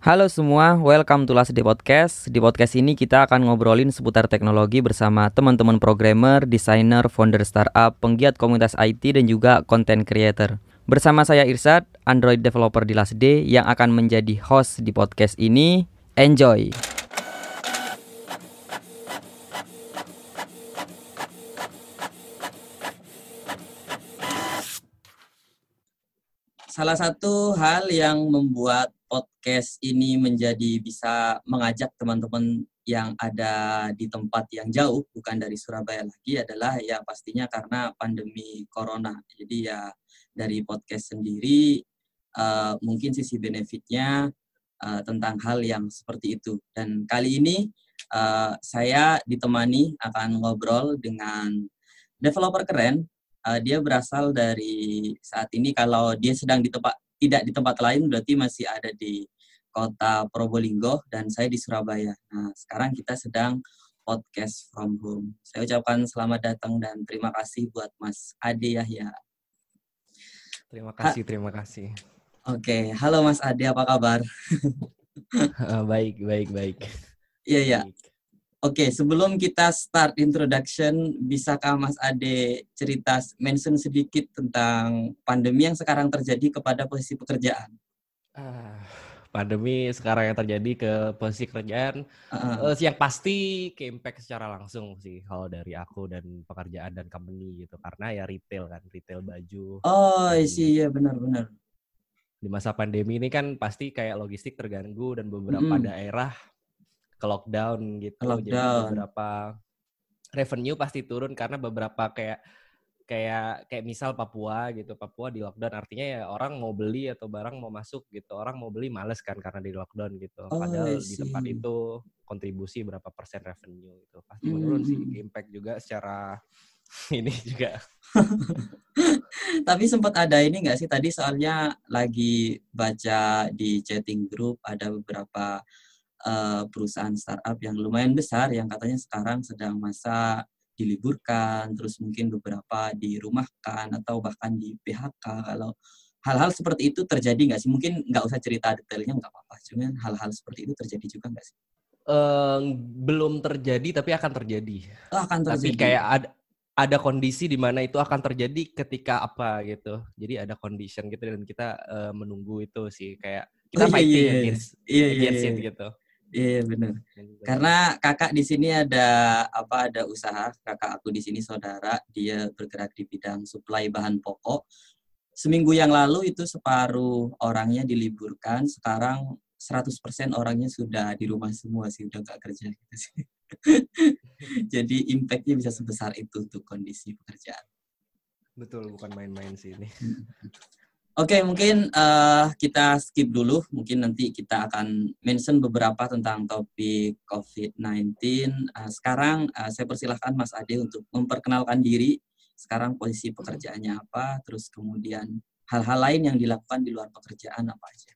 Halo semua, welcome to Last Day Podcast. Di podcast ini kita akan ngobrolin seputar teknologi bersama teman-teman programmer, desainer, founder startup, penggiat komunitas IT dan juga content creator. Bersama saya Irsad, Android developer di Last Day yang akan menjadi host di podcast ini. Enjoy. Salah satu hal yang membuat podcast ini menjadi bisa mengajak teman-teman yang ada di tempat yang jauh, bukan dari Surabaya lagi, adalah ya pastinya karena pandemi corona. Jadi ya dari podcast sendiri uh, mungkin sisi benefitnya uh, tentang hal yang seperti itu. Dan kali ini uh, saya ditemani akan ngobrol dengan developer keren uh, dia berasal dari saat ini kalau dia sedang di tempat tidak di tempat lain berarti masih ada di kota Probolinggo dan saya di Surabaya. Nah, sekarang kita sedang podcast from home. Saya ucapkan selamat datang dan terima kasih buat Mas Ade Yahya. Terima kasih, ha terima kasih. Oke, okay. halo Mas Ade, apa kabar? baik, baik, baik. Iya, iya. Oke, sebelum kita start introduction, bisakah Mas Ade cerita mention sedikit tentang pandemi yang sekarang terjadi kepada posisi pekerjaan? Uh, pandemi sekarang yang terjadi ke posisi pekerjaan, uh uh, yang pasti ke impact secara langsung sih kalau dari aku dan pekerjaan dan company gitu, karena ya retail kan, retail baju. Oh, sih ya benar-benar. Di masa pandemi ini kan pasti kayak logistik terganggu dan beberapa mm. daerah ke lockdown gitu. Lockdown. Jadi beberapa revenue pasti turun karena beberapa kayak kayak kayak misal Papua gitu. Papua di lockdown artinya ya orang mau beli atau barang mau masuk gitu. Orang mau beli males kan karena di lockdown gitu. Oh, Padahal di tempat itu kontribusi berapa persen revenue gitu. Pasti hmm. menurun sih impact juga secara ini juga. Tapi sempat ada ini nggak sih tadi soalnya lagi baca di chatting group ada beberapa uh, perusahaan startup yang lumayan besar yang katanya sekarang sedang masa diliburkan, terus mungkin beberapa dirumahkan atau bahkan di PHK. Kalau hal-hal seperti itu terjadi nggak sih? Mungkin nggak usah cerita detailnya nggak apa-apa, cuman hal-hal seperti itu terjadi juga nggak sih? Uh, belum terjadi tapi akan terjadi. Oh, akan terjadi. Tapi kayak ada ada kondisi di mana itu akan terjadi ketika apa gitu. Jadi ada condition gitu dan kita uh, menunggu itu sih kayak kita oh, iya, fighting iya, iya. against, iya, iya, against iya, iya. it gitu. Iya benar. Karena kakak di sini ada apa ada usaha kakak aku di sini saudara dia bergerak di bidang suplai bahan pokok. Seminggu yang lalu itu separuh orangnya diliburkan, sekarang 100% orangnya sudah di rumah semua sih udah nggak kerja gitu sih. Jadi impactnya bisa sebesar itu untuk kondisi pekerjaan. Betul, bukan main-main sih ini. Oke, okay, mungkin uh, kita skip dulu. Mungkin nanti kita akan mention beberapa tentang topik COVID-19. Uh, eh, sekarang uh, saya persilahkan Mas Ade untuk memperkenalkan diri. Sekarang posisi pekerjaannya apa, terus kemudian hal-hal lain yang dilakukan di luar pekerjaan apa aja.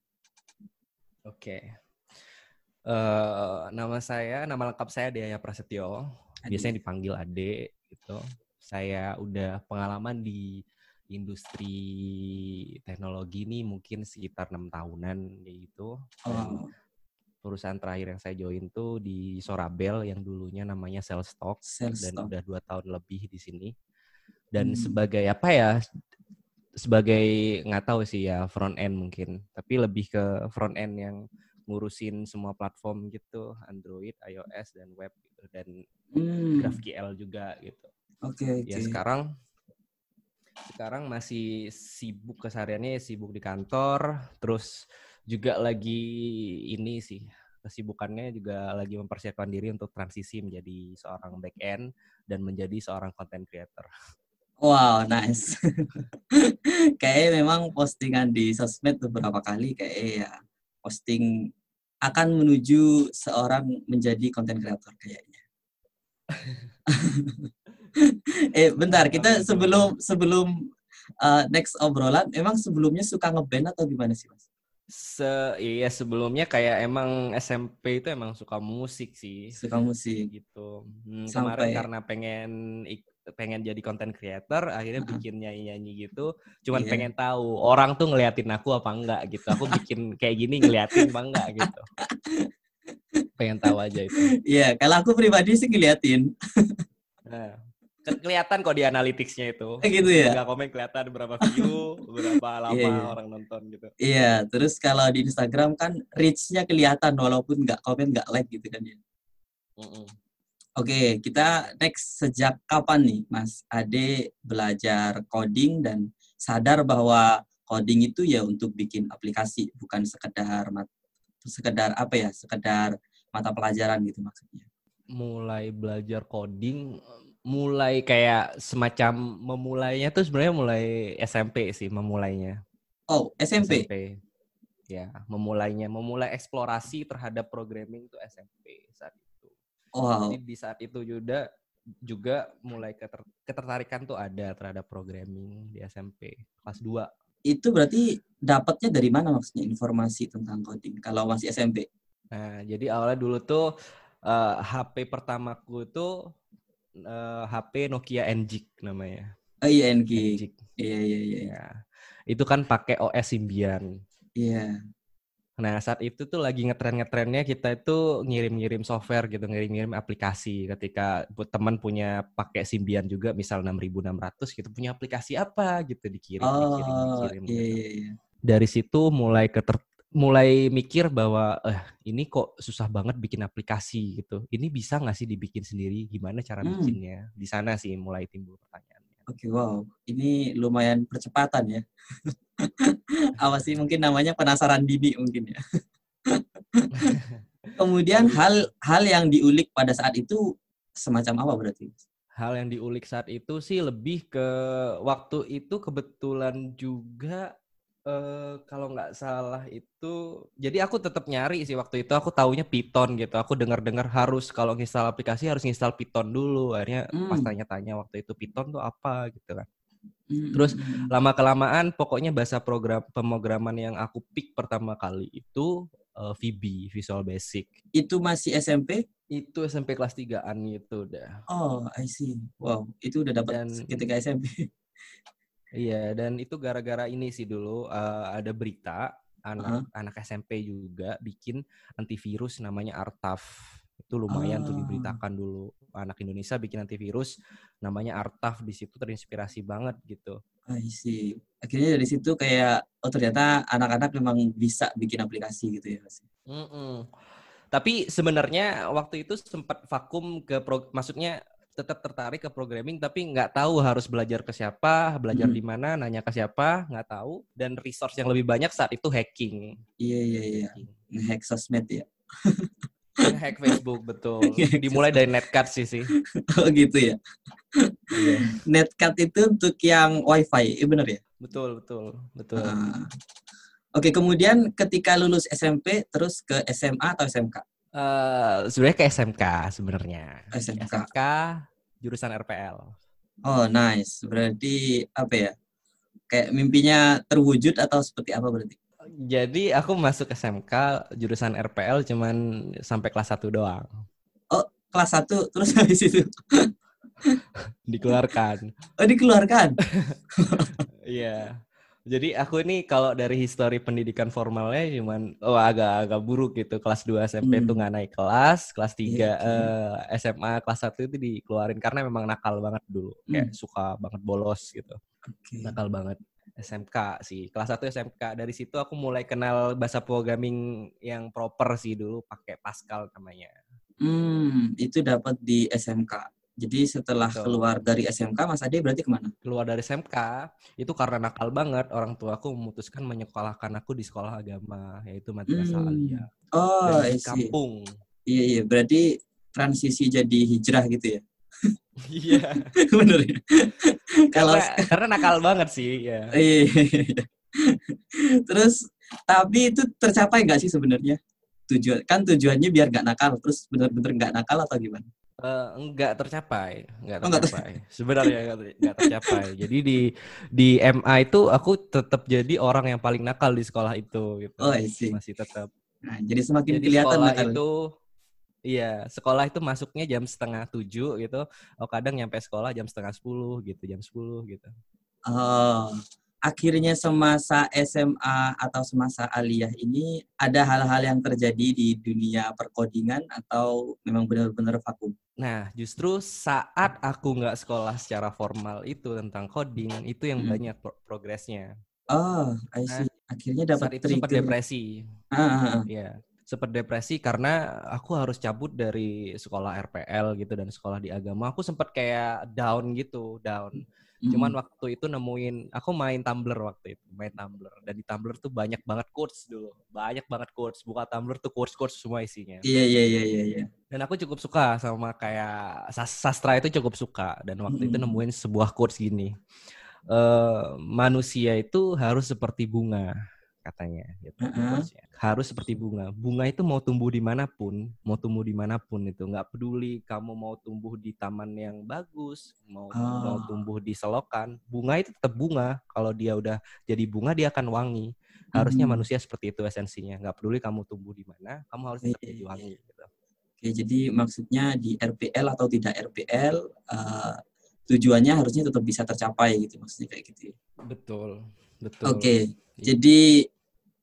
Oke. Okay. Uh, nama saya, nama lengkap saya Dea Prasetyo. Biasanya dipanggil Ade gitu. Saya udah pengalaman di industri teknologi ini mungkin sekitar enam tahunan yaitu oh. perusahaan terakhir yang saya join tuh di Sorabel yang dulunya namanya Salestalk dan udah dua tahun lebih di sini dan hmm. sebagai apa ya sebagai nggak tahu sih ya front end mungkin tapi lebih ke front end yang ngurusin semua platform gitu Android, iOS dan web gitu dan hmm. GraphQL juga gitu. Oke. Okay, okay. Ya sekarang sekarang masih sibuk kesehariannya sibuk di kantor terus juga lagi ini sih kesibukannya juga lagi mempersiapkan diri untuk transisi menjadi seorang back end dan menjadi seorang content creator. Wow, nice. kayak memang postingan di sosmed beberapa kali kayak ya posting akan menuju seorang menjadi content creator kayaknya. eh bentar, kita sebelum sebelum uh, next obrolan, emang sebelumnya suka ngeband atau gimana sih mas? Se iya sebelumnya kayak emang SMP itu emang suka musik sih. Suka musik gitu. Hmm, Sampai... Kemarin karena pengen pengen jadi content creator, akhirnya Heeh. bikin nyanyi-nyanyi gitu. Cuman Iya. pengen tahu orang tuh ngeliatin aku apa enggak gitu. Aku bikin kayak gini ngeliatin apa enggak gitu. Pengen tahu aja itu. Iya, kalau aku pribadi sih ngeliatin. Nah, kelihatan kok di analyticsnya itu. Gitu ya. Nggak komen kelihatan berapa view, berapa lama Iya, iya. orang nonton gitu. Iya, terus kalau di Instagram kan reach-nya kelihatan walaupun nggak komen, nggak like gitu kan ya. Mm-mm. Oke, kita next sejak kapan nih Mas Ade belajar coding dan sadar bahwa coding itu ya untuk bikin aplikasi, bukan sekedar mat sekedar apa ya, sekedar mata pelajaran gitu maksudnya. mulai belajar coding mulai kayak semacam memulainya tuh sebenarnya mulai SMP sih memulainya Oh, SMP. ya memulainya memulai eksplorasi terhadap programming tuh SMP saat itu Wow. jadi di saat itu juga juga mulai keter- ketertarikan tuh ada terhadap programming di SMP kelas 2 Itu berarti dapatnya dari mana maksudnya informasi tentang coding kalau masih SMP? nah jadi awalnya dulu tuh eh, HP pertamaku tuh eh, HP Nokia NGIC namanya Oh iya, NG. NGIC Iya, iya, iya. Ya. Itu kan pakai OS Symbian. Iya. Nah, saat itu tuh lagi ngetren-ngetrennya kita itu ngirim-ngirim software gitu, ngirim-ngirim aplikasi. Ketika teman punya pakai Symbian juga, misal 6600 gitu, punya aplikasi apa gitu dikirim, dikirim, Oh, dikirim iya, gitu. iya, iya. Dari situ mulai keter mulai mikir bahwa eh ini kok susah banget bikin aplikasi gitu. Ini bisa nggak sih dibikin sendiri? Gimana cara Hmm. bikinnya? Di sana sih mulai timbul pertanyaannya. Oke, wow. Ini lumayan percepatan ya. Apa sih mungkin namanya penasaran dini mungkin ya. Kemudian hal hal yang diulik pada saat itu semacam apa berarti? Hal yang diulik saat itu sih lebih ke waktu itu kebetulan juga eh kalau nggak salah itu jadi aku tetap nyari sih waktu itu aku taunya Python gitu. Aku dengar-dengar harus kalau nginstal aplikasi harus nginstal Python dulu. Akhirnya pas Hmm. tanya-tanya waktu itu Python tuh apa gitu kan. Hmm, Terus hmm, hmm. Lama kelamaan pokoknya bahasa program pemrograman yang aku pick pertama kali itu eh, VB, Visual Basic. itu masih SMP? Itu SMP kelas 3-an gitu udah. Oh, I see. Wow, itu udah dapat Dan- ketika SMP. Iya, dan itu gara-gara ini sih dulu eh, ada berita anak anak SMP juga bikin antivirus namanya Artaf. Itu lumayan tuh Ah. diberitakan dulu. Anak Indonesia bikin antivirus namanya Artaf di situ terinspirasi banget gitu. I see. Akhirnya dari situ kayak oh ternyata anak-anak memang bisa bikin aplikasi gitu ya, Mas. Mm-mm. Tapi sebenarnya waktu itu sempat vakum ke pro- maksudnya tetap tertarik ke programming tapi nggak tahu harus belajar ke siapa, belajar Hmm. di mana, nanya ke siapa, nggak tahu dan resource yang lebih banyak saat itu hacking. Iya, iya, iya. Nge-hack sosmed ya. Hack Facebook betul. Dimulai dari netcard sih sih. Oh gitu ya. Iya. Netcat itu untuk yang wifi, iya bener ya? Betul, betul, betul. Ah. Oke, kemudian ketika lulus SMP terus ke SMA atau SMK? Eh, sebenarnya ke SMK sebenarnya. SMK. SMK jurusan RPL. Oh, nice. Berarti apa ya? Kayak mimpinya terwujud atau seperti apa berarti? Jadi aku masuk SMK jurusan RPL cuman sampai kelas 1 doang. Kelas 1 terus habis itu Dikeluarkan. oh dikeluarkan. Iya. Jadi aku ini kalau dari histori pendidikan formalnya cuman oh agak-agak buruk gitu. Kelas 2 SMP Hmm. tuh nggak naik kelas, kelas 3 Iya, oke. eh, SMA kelas 1 itu dikeluarin karena memang nakal banget dulu. Kayak Hmm. suka banget bolos gitu. Oke. Nakal banget. SMK sih. Kelas 1 SMK. Dari situ aku mulai kenal bahasa programming yang proper sih dulu pakai Pascal namanya. Hmm, itu dapat di SMK. Jadi setelah Betul. keluar dari SMK, Mas Ade berarti ke mana? Keluar dari SMK itu karena nakal banget orang tua aku memutuskan menyekolahkan aku di sekolah agama yaitu Madrasah Hmm. Aliyah. Oh, Dan I di see. kampung. Iya, iya. Berarti transisi jadi hijrah gitu ya? Iya. Bener ya? Kalau karena, karena nakal banget sih ya. Iya. Terus tapi itu tercapai nggak sih sebenarnya? Tujuan kan tujuannya biar nggak nakal, terus bener-bener nggak nakal atau gimana? Eh, enggak tercapai, enggak Oh, ter- tercapai. Sebenarnya enggak, ter- enggak tercapai. Jadi di di MA itu aku tetap jadi orang yang paling nakal di sekolah itu gitu. Oh, I see. Masih tetap. Nah, jadi semakin Jadi kelihatan sekolah nakal. itu Iya, sekolah itu masuknya jam setengah tujuh gitu. Oh kadang nyampe sekolah jam setengah sepuluh gitu, jam sepuluh gitu. Oh, akhirnya semasa SMA atau semasa aliyah ini ada hal-hal yang terjadi di dunia perkodingan atau memang benar-benar vakum? Nah, justru saat aku nggak sekolah secara formal itu tentang coding, itu yang hmm. banyak pro progresnya. Oh, I see. Nah, akhirnya dapat saat itu sempat depresi. Ah, ah, ah. Ya, sempat depresi karena aku harus cabut dari sekolah RPL gitu dan sekolah di agama. Aku sempat kayak down gitu, down. Cuman waktu itu nemuin, aku main Tumblr waktu itu, main Tumblr. Dan di Tumblr tuh banyak banget quotes dulu. Banyak banget quotes. Buka Tumblr tuh quotes-quotes semua isinya. Iya, iya, iya, iya. iya. Dan aku cukup suka sama kayak sastra itu cukup suka. Dan waktu mm itu nemuin sebuah quotes gini. Uh, manusia itu harus seperti bunga katanya gitu. Uh-huh. Harus seperti bunga. Bunga itu mau tumbuh di mana pun, mau tumbuh di mana pun itu nggak peduli kamu mau tumbuh di taman yang bagus, mau oh. mau tumbuh di selokan, bunga itu tetap bunga. Kalau dia udah jadi bunga dia akan wangi. Harusnya hmm. manusia seperti itu esensinya. Nggak peduli kamu tumbuh di mana, kamu harus tetap jadi wangi. Gitu. Oke, jadi maksudnya di RPL atau tidak RPL uh, tujuannya harusnya tetap bisa tercapai gitu maksudnya kayak gitu. Ya? Betul, betul. Oke, okay. Iya. jadi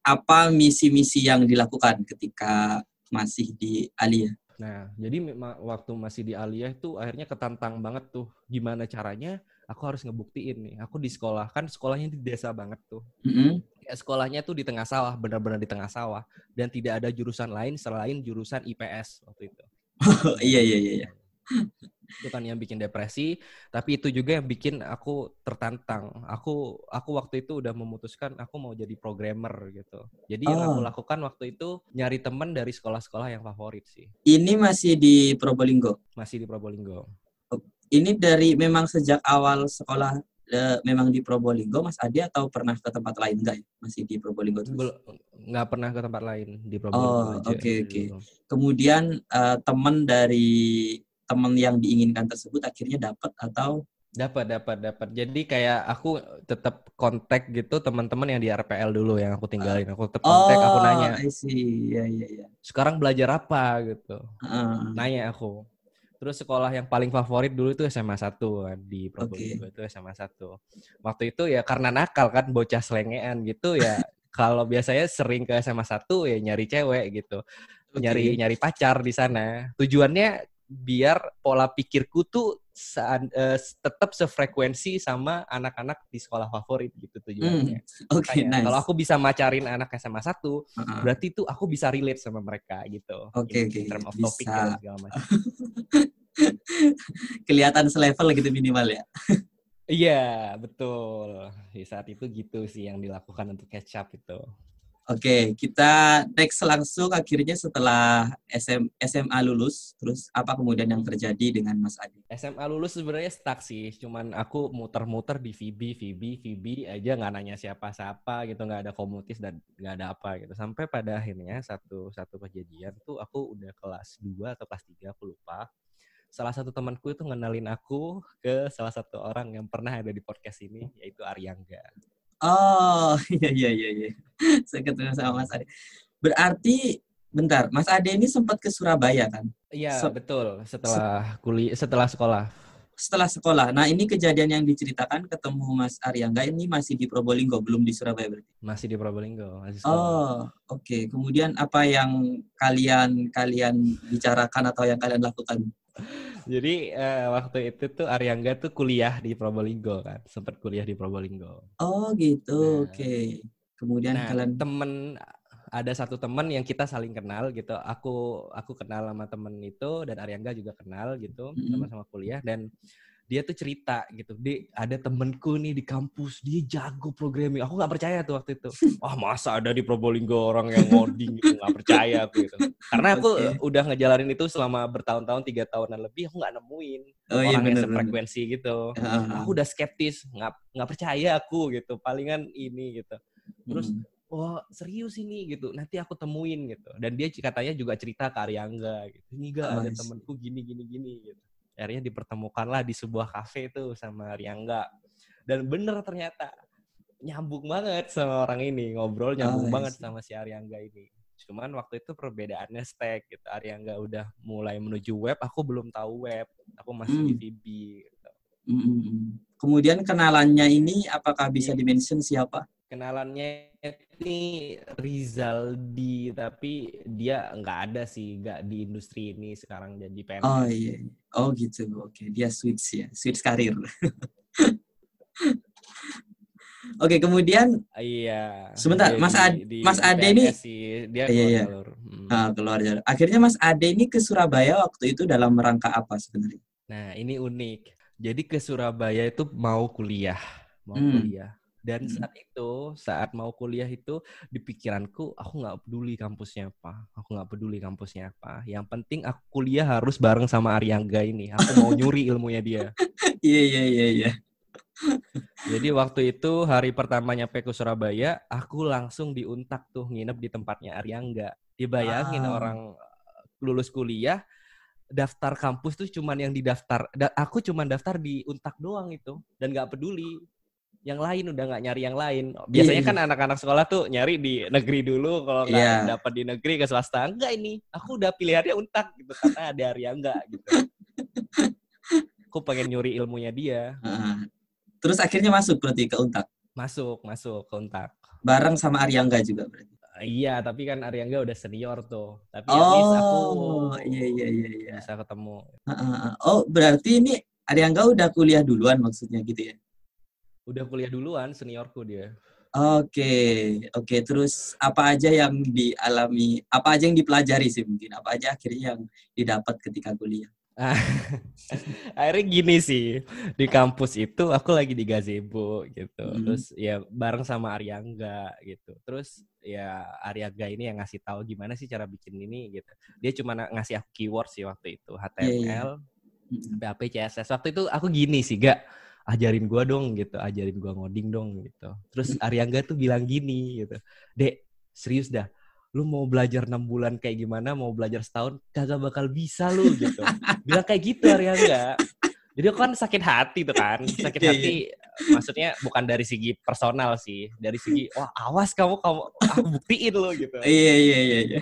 apa misi-misi yang dilakukan ketika masih di Aliyah? Nah, jadi waktu masih di Aliyah itu akhirnya ketantang banget tuh gimana caranya aku harus ngebuktiin nih. Aku di sekolah kan sekolahnya di desa banget tuh. Mm-hmm. Ya, sekolahnya tuh di tengah sawah, benar-benar di tengah sawah dan tidak ada jurusan lain selain jurusan IPS waktu itu. iya iya iya. Iya itu kan yang bikin depresi tapi itu juga yang bikin aku tertantang aku aku waktu itu udah memutuskan aku mau jadi programmer gitu jadi oh. yang aku oh. lakukan waktu itu nyari temen dari sekolah-sekolah yang favorit sih ini masih di Probolinggo masih di Probolinggo ini dari memang sejak awal sekolah e, memang di Probolinggo Mas Adi atau pernah ke tempat lain enggak ya? Masih di Probolinggo terus? Bel nggak pernah ke tempat lain di Probolinggo Oh, oke okay, oke. Okay. Kemudian uh, teman dari teman yang diinginkan tersebut akhirnya dapat atau dapat dapat dapat jadi kayak aku tetap kontak gitu teman-teman yang di RPL dulu yang aku tinggalin aku tetap kontak oh, aku nanya I see. Ya, ya, ya. sekarang belajar apa gitu uh. nanya aku terus sekolah yang paling favorit dulu itu SMA 1 kan di Probolinggo okay. itu SMA 1 waktu itu ya karena nakal kan bocah selengean gitu ya kalau biasanya sering ke SMA 1 ya nyari cewek gitu okay. nyari nyari pacar di sana tujuannya biar pola pikirku tuh saat, uh, tetap sefrekuensi sama anak-anak di sekolah favorit gitu tujuannya. Hmm, Oke, okay, nice. Kalau aku bisa macarin anak SMA 1, uh-huh. berarti tuh aku bisa relate sama mereka gitu. Oke, okay, oke. Okay. In term of bisa. topic dan segala macam. Kelihatan selevel gitu minimal ya. Iya, betul. Di saat itu gitu sih yang dilakukan untuk catch up itu. Oke, kita next langsung akhirnya setelah SM, SMA lulus, terus apa kemudian yang terjadi dengan Mas Adi? SMA lulus sebenarnya stuck sih, cuman aku muter-muter di VB, VB, VB aja nggak nanya siapa-siapa gitu, nggak ada komunitas dan nggak ada apa gitu. Sampai pada akhirnya satu satu kejadian tuh aku udah kelas 2 atau kelas 3, aku lupa. Salah satu temanku itu ngenalin aku ke salah satu orang yang pernah ada di podcast ini, yaitu Aryangga. Oh, iya iya iya iya. Saya ketemu sama Mas Ade. Berarti bentar, Mas Ade ini sempat ke Surabaya kan? Iya, so, betul. Setelah kuliah setelah sekolah. Setelah sekolah. Nah, ini kejadian yang diceritakan ketemu Mas Aryangga ini masih di Probolinggo, belum di Surabaya berarti? Masih di Probolinggo, masih Oh, oke. Okay. Kemudian apa yang kalian kalian bicarakan atau yang kalian lakukan? Jadi uh, waktu itu tuh Aryangga tuh kuliah di Probolinggo kan, sempat kuliah di Probolinggo. Oh gitu, nah, oke. Okay. Kemudian nah, kalian temen ada satu temen yang kita saling kenal gitu. Aku aku kenal sama temen itu dan Aryangga juga kenal gitu, sama-sama mm -hmm. kuliah dan dia tuh cerita gitu di ada temenku nih di kampus dia jago programming. Aku nggak percaya tuh waktu itu. Wah masa ada di Probolinggo orang yang ngoding gitu? Nggak percaya aku gitu. Karena aku okay. udah ngejalanin itu selama bertahun-tahun tiga tahunan lebih aku nggak nemuin oh, iya, orang bener, yang sefrekuensi gitu. Uh. aku udah skeptis nggak nggak percaya aku gitu palingan ini gitu. Terus hmm. Wah serius ini? gitu, nanti aku temuin gitu. Dan dia katanya juga cerita ke Aryangga gitu. Ini gak oh, ada temenku gini gini gini gitu akhirnya dipertemukanlah di sebuah kafe tuh sama Riangga dan bener ternyata nyambung banget sama orang ini ngobrol nyambung oh, banget sama si Ariangga ini Cuman waktu itu perbedaannya stack gitu. Ariangga udah mulai menuju web, aku belum tahu web. Aku masih Hmm. di VB gitu. Mm-mm. Kemudian kenalannya ini apakah bisa Iya. dimention siapa? Kenalannya ini Rizaldi, tapi dia nggak ada sih, nggak di industri ini sekarang jadi PNS. Oh iya. Oh gitu. Oke, dia switch ya, switch karir. Oke, kemudian Iya. Sebentar, Mas di- Ad- di Mas Ade ini- sih, dia Iya, keluar iya. jalur. Hmm. ah, keluar jalur. Akhirnya Mas Ade ini ke Surabaya waktu itu dalam rangka apa sebenarnya? Nah, ini unik. Jadi ke Surabaya itu mau kuliah, mau Hmm. kuliah. Dan Hmm. saat itu, saat mau kuliah itu di pikiranku aku nggak peduli kampusnya apa, aku nggak peduli kampusnya apa. Yang penting aku kuliah harus bareng sama Ariangga ini. Aku mau nyuri ilmunya dia. Iya iya iya iya. Jadi waktu itu hari pertama nyampe ke Surabaya, aku langsung diuntak tuh nginep di tempatnya Ariangga. Dibayangin Ah. orang eh, lulus kuliah daftar kampus tuh cuman yang didaftar da- aku cuman daftar di untak doang itu dan nggak peduli yang lain udah nggak nyari yang lain biasanya Iya, kan anak-anak sekolah tuh nyari di negeri dulu kalau nggak Iya. dapat di negeri ke swasta enggak ini aku udah pilihannya untak gitu karena ada Ariangga gitu aku pengen nyuri ilmunya dia Ah. Terus akhirnya masuk berarti ke Untak. masuk masuk ke untak Bareng sama Ariangga juga berarti. Iya, tapi kan Ariangga udah senior tuh. Tapi at least aku Oh, iya iya iya iya. bisa ketemu. Ah, ah, ah. Oh, berarti ini Ariangga udah kuliah duluan maksudnya gitu ya? Udah kuliah duluan, seniorku dia. Oke, oke. Terus apa aja yang dialami, apa aja yang dipelajari sih mungkin? Apa aja akhirnya yang didapat ketika kuliah? Akhirnya gini sih, di kampus itu aku lagi di gazebo gitu. Hmm. Terus ya bareng sama Ariangga gitu. Terus ya Ariangga ini yang ngasih tahu gimana sih cara bikin ini gitu. Dia cuma ngasih aku keyword sih waktu itu, HTML, Mm-mm. PHP, CSS. Waktu itu aku gini sih, gak ajarin gua dong gitu, ajarin gua ngoding dong gitu. Terus Ariangga tuh bilang gini gitu, Dek, serius dah, lu mau belajar enam bulan kayak gimana, mau belajar setahun, kagak bakal bisa lu gitu. bilang kayak gitu Ariangga. Jadi aku kan sakit hati tuh kan, sakit Iya, hati. Maksudnya bukan dari segi personal sih, dari segi wah awas kamu kamu aku buktiin lo gitu. Iya iya iya iya.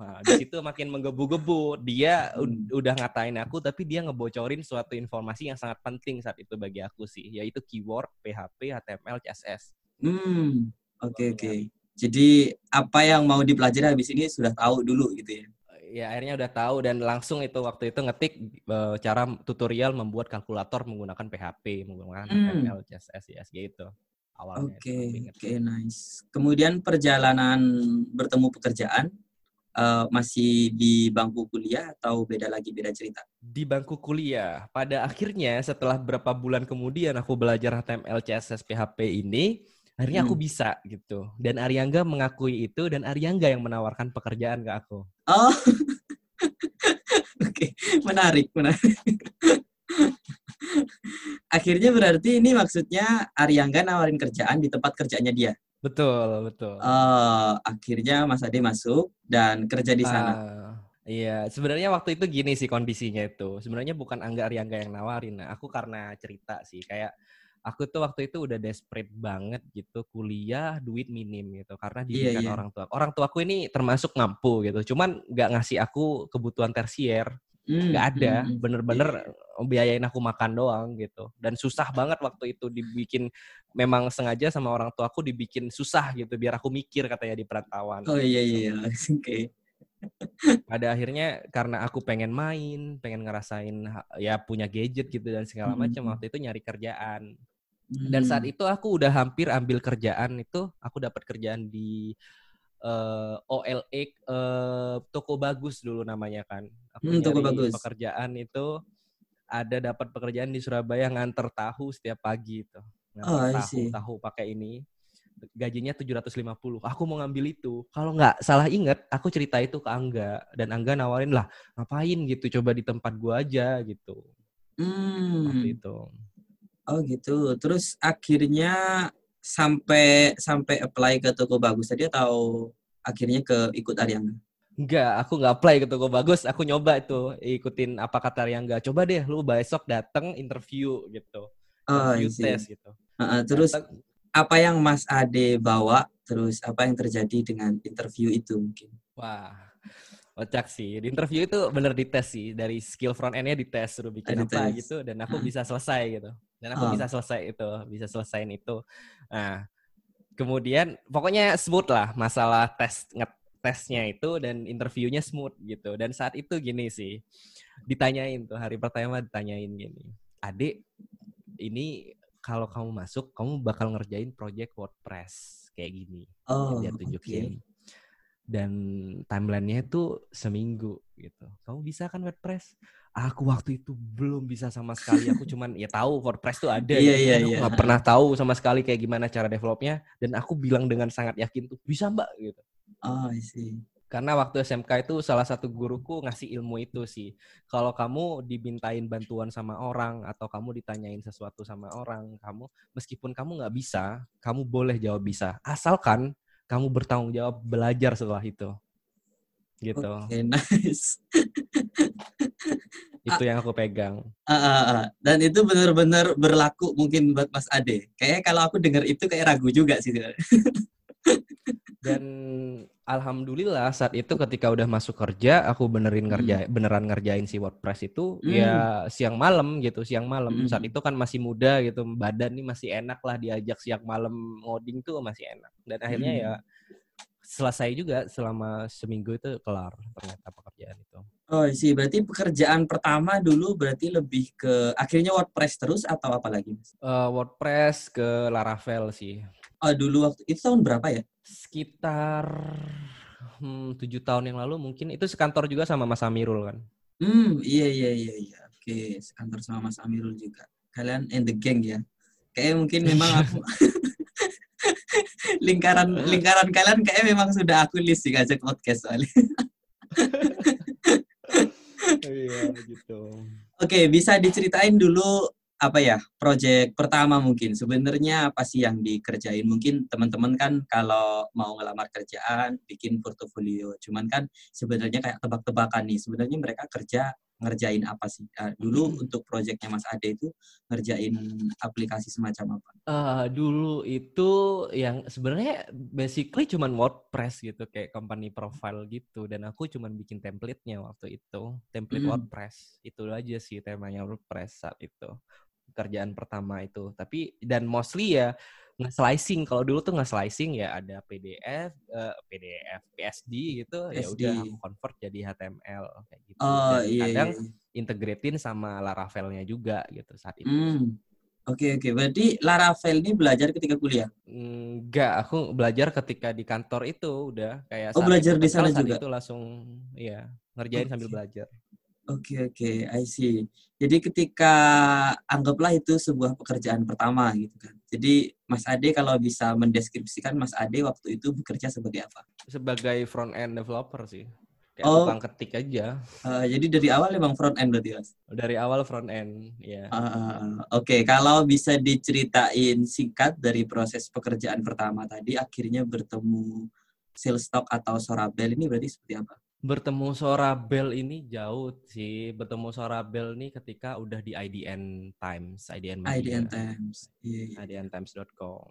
Nah, di situ makin menggebu-gebu. Dia Hmm. udah ngatain aku, tapi dia ngebocorin suatu informasi yang sangat penting saat itu bagi aku sih, yaitu keyword, PHP, HTML, CSS. Hmm, oke oke. Jadi apa yang mau dipelajari habis ini sudah tahu dulu gitu ya? Ya akhirnya udah tahu dan langsung itu waktu itu ngetik eh, cara tutorial membuat kalkulator menggunakan PHP, menggunakan. HTML, CSS, CSS gitu. Awalnya. Oke ingat. oke nice. Kemudian perjalanan bertemu pekerjaan eh, masih di bangku kuliah atau beda lagi beda cerita? Di bangku kuliah, pada akhirnya setelah beberapa bulan kemudian aku belajar HTML, CSS, PHP ini, akhirnya aku Hmm. bisa gitu. Dan Ariangga mengakui itu dan Ariangga yang menawarkan pekerjaan ke aku. Oh, oke menarik menarik. Akhirnya berarti ini maksudnya Ariangga nawarin kerjaan di tempat kerjanya dia. Betul, betul. Oh, akhirnya Mas Ade masuk dan kerja di sana. Ah, iya, sebenarnya waktu itu gini sih kondisinya itu. Sebenarnya bukan Angga Ariangga yang nawarin. Nah, aku karena cerita sih kayak aku tuh waktu itu udah desperate banget gitu kuliah duit minim gitu karena Iya, didikan iya. orang tua. Orang tuaku ini termasuk mampu gitu. Cuman nggak ngasih aku kebutuhan tersier. Hmm, nggak ada hmm, hmm. bener-bener Iya, biayain aku makan doang gitu dan susah banget waktu itu dibikin memang sengaja sama orang tuaku dibikin susah gitu biar aku mikir katanya di perantauan Oh iya iya, oke. pada akhirnya karena aku pengen main pengen ngerasain ya punya gadget gitu dan segala Hmm. macam waktu itu nyari kerjaan dan saat Hmm. itu aku udah hampir ambil kerjaan itu aku dapat kerjaan di eh, OLX eh, toko bagus dulu namanya kan. Aku Hmm, Toko Bagus. pekerjaan itu ada dapat pekerjaan di Surabaya nganter tahu setiap pagi itu. Nganter Oh, tahu tahu pakai ini gajinya 750 aku mau ngambil itu. Kalau nggak salah inget aku cerita itu ke Angga. Dan Angga nawarin lah ngapain gitu? Coba di tempat gua aja gitu. Hmm. waktu itu Oh gitu. Terus akhirnya sampai sampai apply ke toko bagus tadi atau akhirnya ke ikut Ariana? Enggak, aku nggak apply ke toko bagus. Aku nyoba itu ikutin apa kata yang enggak. Coba deh, lu besok dateng interview gitu, Oh, interview see. tes gitu. Uh, uh, terus Dateng, apa yang Mas Ade bawa, terus apa yang terjadi dengan interview itu mungkin? Wah, kocak sih. Di interview itu bener dites sih. Dari skill front end-nya dites, suruh bikin apa gitu. Dan aku bisa selesai gitu. Dan aku Oh. bisa selesai itu. Bisa selesaiin itu. Nah, kemudian pokoknya smooth lah masalah tes tesnya itu dan interviewnya smooth gitu. Dan saat itu gini sih, ditanyain tuh hari pertama ditanyain gini, adik ini kalau kamu masuk kamu bakal ngerjain project WordPress kayak gini. Oh, dia tunjukin. Dan timelinenya itu seminggu gitu. Kamu bisa kan WordPress? Aku waktu itu belum bisa sama sekali. Aku cuman ya tahu WordPress tuh ada. Iya, iya, kan. Aku iya. nggak pernah tahu sama sekali kayak gimana cara developnya. Dan aku bilang dengan sangat yakin tuh bisa mbak gitu. Oh, I see. Karena waktu SMK itu salah satu guruku ngasih ilmu itu sih. Kalau kamu dimintain bantuan sama orang atau kamu ditanyain sesuatu sama orang, kamu meskipun kamu nggak bisa, kamu boleh jawab bisa. Asalkan kamu bertanggung jawab belajar setelah itu. Gitu. Oke, nice. Itu yang aku pegang. Ah, ah, ah. Dan itu benar-benar berlaku mungkin buat Mas Ade. Kayaknya kalau aku dengar itu kayak ragu juga sih. Dan alhamdulillah saat itu ketika udah masuk kerja, aku benerin ngerja beneran ngerjain si WordPress itu Hmm. ya siang malam gitu, siang malam. Hmm. Saat itu kan masih muda gitu, badan nih masih enak lah diajak siang malam ngoding tuh masih enak. Dan akhirnya Hmm. ya selesai juga selama seminggu itu kelar ternyata pekerjaan itu. Oh, sih. Berarti pekerjaan pertama dulu berarti lebih ke akhirnya WordPress terus atau apa lagi? Eh, WordPress ke Laravel sih. Oh, dulu waktu itu tahun berapa ya? Sekitar hmm, tujuh tahun yang lalu mungkin itu sekantor juga sama Mas Amirul kan. Hmm, iya iya iya iya. Oke, sekantor sama Mas Amirul juga. Kalian and the gang ya. Kayak mungkin memang aku lingkaran lingkaran kalian kayak memang sudah aku list sih ngajak podcast soalnya. Iya gitu. Oke, bisa diceritain dulu apa ya project pertama mungkin. Sebenarnya apa sih yang dikerjain? Mungkin teman-teman kan kalau mau ngelamar kerjaan bikin portofolio. Cuman kan sebenarnya kayak tebak-tebakan nih. Sebenarnya mereka kerja ngerjain apa sih? Ah, dulu untuk projectnya Mas Ade itu ngerjain aplikasi semacam apa? Eh, dulu itu yang sebenarnya basically cuman WordPress gitu kayak company profile gitu. Dan aku cuman bikin template-nya waktu itu. Template Hmm. WordPress. Itu aja sih temanya WordPress saat itu kerjaan pertama itu tapi dan mostly ya nge-slicing kalau dulu tuh nge-slicing ya ada PDF eh, PDF PSD gitu ya udah convert jadi HTML kayak gitu oh dan iya, kadang iya. integretin sama Laravel-nya juga gitu saat itu Hmm. Oke oke, berarti Laravel ini belajar ketika kuliah. Enggak, aku belajar ketika di kantor itu udah kayak Oh, belajar di sana juga? itu langsung iya ngerjain sambil Oke. belajar. Oke oke, I see. Jadi ketika anggaplah itu sebuah pekerjaan pertama gitu kan. Jadi Mas Ade kalau bisa mendeskripsikan Mas Ade waktu itu bekerja sebagai apa? Sebagai front end developer sih. Kayak Oh. tukang ketik aja. Eh, jadi dari awal emang front end berarti Mas. Dari awal front end, ya. Eh, Oke, kalau bisa diceritain singkat dari proses pekerjaan pertama tadi, akhirnya bertemu Salesforce atau Sorabel ini berarti seperti apa? Bertemu Sorabel ini jauh sih. Bertemu Sorabel nih ketika udah di IDN Times, IDN Media. IDN Times. Iya, iya. IDNTimes.com.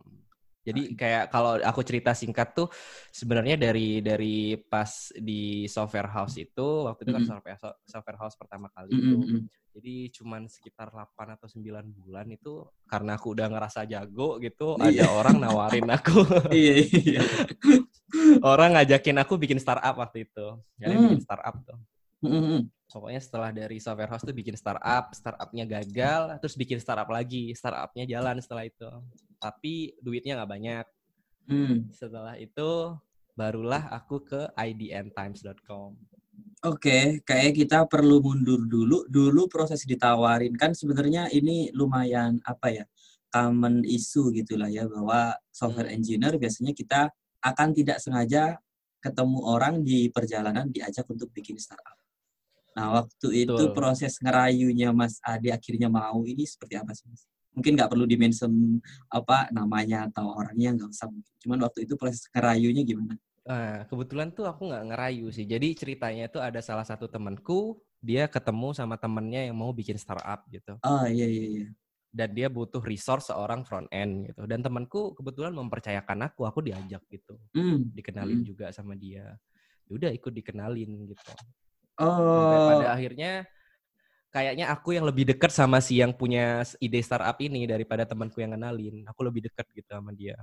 Jadi kayak kalau aku cerita singkat tuh sebenarnya dari dari pas di software house itu waktu itu kan Mm-mm. software software house pertama kali Mm, itu. mm, mm. Jadi cuman sekitar 8 atau 9 bulan itu karena aku udah ngerasa jago gitu, Iya. ada orang nawarin aku. Iya, iya. orang ngajakin aku bikin startup waktu itu. Jadi Hmm. bikin startup tuh. Mm, mm, mm. Pokoknya setelah dari software house tuh bikin startup, startupnya gagal, terus bikin startup lagi, startupnya jalan setelah itu. Tapi duitnya nggak banyak. Hmm. Setelah itu barulah aku ke idntimes.com. Oke, kayak kita perlu mundur dulu. Dulu proses ditawarin kan sebenarnya ini lumayan apa ya? common issue gitulah ya bahwa software Hmm. engineer biasanya kita akan tidak sengaja ketemu orang di perjalanan diajak untuk bikin startup. Nah, waktu itu Betul. proses ngerayunya Mas Ade akhirnya mau ini seperti apa sih, Mas? Mungkin nggak perlu dimention apa namanya atau orangnya nggak usah. mungkin. Cuman waktu itu proses ngerayunya gimana? Nah, kebetulan tuh aku nggak ngerayu sih. Jadi ceritanya itu ada salah satu temanku, dia ketemu sama temennya yang mau bikin startup gitu. Oh iya iya iya. Dan dia butuh resource seorang front end gitu. Dan temanku kebetulan mempercayakan aku, aku diajak gitu, Hmm. dikenalin Hmm. juga sama dia. Ya Udah ikut dikenalin gitu. Sampai Oh, pada akhirnya kayaknya aku yang lebih dekat sama si yang punya ide startup ini daripada temanku yang kenalin. Aku lebih dekat gitu sama dia.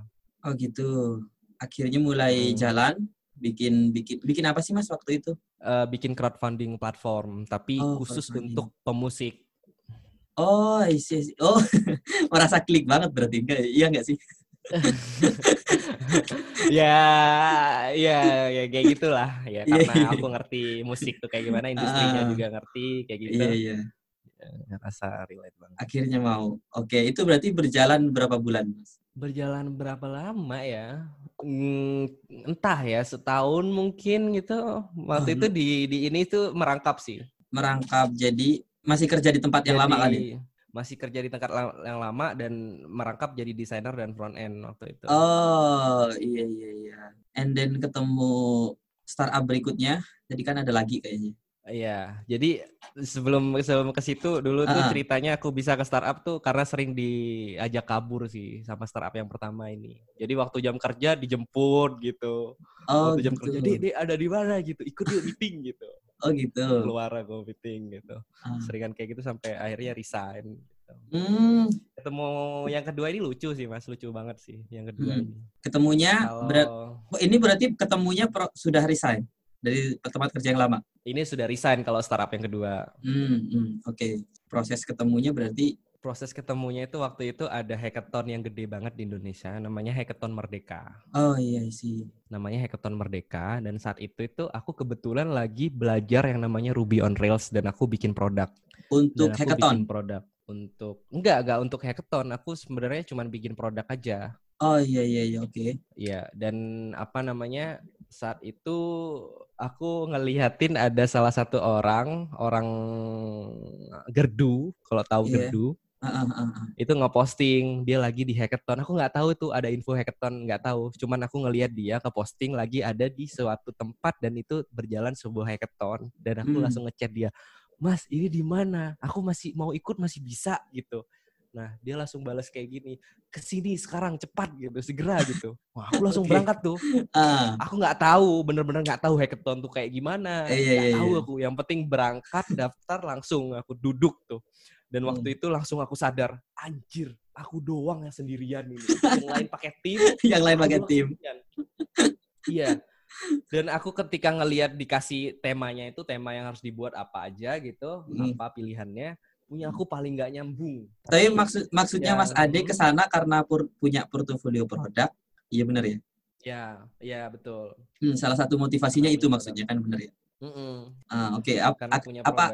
oh gitu. Akhirnya mulai Hmm. jalan, bikin bikin bikin apa sih mas waktu itu? Eh, bikin crowdfunding platform, tapi Oh, khusus untuk pemusik. Oh, I see, I see. Oh, merasa klik banget berarti enggak? Iya enggak sih? ya, ya, ya kayak gitulah. Ya Iya, karena iya. aku ngerti musik tuh kayak gimana, industrinya Ah. juga ngerti kayak gitu. Iya, iya. Ya, rasa relate banget. Akhirnya mau. Oke, itu berarti berjalan berapa bulan, Mas? Berjalan berapa lama ya? Hmm, entah ya, setahun mungkin gitu. Waktu Oh, itu di di ini tuh merangkap sih. Merangkap jadi masih kerja di tempat yang lama kali. Jadi, Masih kerja di tempat yang lama dan merangkap jadi desainer dan front end waktu itu. Oh, iya iya iya. And then ketemu startup berikutnya, jadi kan ada lagi kayaknya. Iya, jadi sebelum sebelum ke situ dulu tuh Ah. ceritanya aku bisa ke startup tuh karena sering diajak kabur sih sama startup yang pertama ini. Jadi waktu jam kerja dijemput gitu. Oh, waktu jam gitu. kerja, "Dek, Dek, ada di mana gitu. Ikut yuk meeting gitu. Oh, gitu. Keluar aku meeting gitu. Ah. Seringan kayak gitu sampai akhirnya resign gitu. Hmm, Ketemu yang kedua ini lucu sih Mas, lucu banget sih yang kedua Hmm. ini. ketemunya Kalau berat oh, ini berarti ketemunya pro- sudah resign dari tempat kerja yang lama. ini sudah resign kalau startup yang kedua. Hmm, hmm, oke. Proses ketemunya berarti Proses ketemunya itu waktu itu ada hackathon yang gede banget di Indonesia, namanya Hackathon Merdeka. oh iya sih. namanya Hackathon Merdeka dan saat itu itu aku kebetulan lagi belajar yang namanya Ruby on Rails dan aku bikin produk. Untuk dan aku hackathon. bikin produk untuk enggak enggak untuk hackathon, aku sebenarnya cuma bikin produk aja. Oh iya iya iya oke. Iya, dan apa namanya? Saat itu aku ngelihatin ada salah satu orang, orang Gerdu, kalau tahu Iya. Gerdu, Itu ngeposting dia lagi di hackathon. Aku nggak tahu tuh ada info hackathon, nggak tahu. Cuman aku ngelihat dia ke posting lagi ada di suatu tempat dan itu berjalan sebuah hackathon dan aku Hmm. langsung ngechat dia, Mas ini di mana? Aku masih mau ikut masih bisa gitu. Nah dia langsung balas kayak gini, ke sini sekarang cepat gitu, segera gitu. Wah aku langsung Oke. berangkat tuh. Ah, Aku nggak tahu, bener-bener nggak tahu hackathon tuh kayak gimana. Iya, Nggak iya, tahu iya. aku. Yang penting berangkat, daftar langsung aku duduk tuh. Dan Hmm. waktu itu langsung aku sadar, anjir, aku doang yang sendirian ini. Yang lain pakai tim, yang lain pakai tim. Iya. Dan aku ketika ngelihat dikasih temanya itu tema yang harus dibuat apa aja gitu, Hmm. apa pilihannya, punya aku paling nggak nyambung. Tapi maksud maksudnya Mas yang- Ade ke sana karena pur- punya portofolio produk. Iya benar ya? Ya, ya betul. Hmm, salah satu motivasinya itu maksudnya kan benar ya? Mm-mm. Ah, oke. Ap- Karena ak- punya apa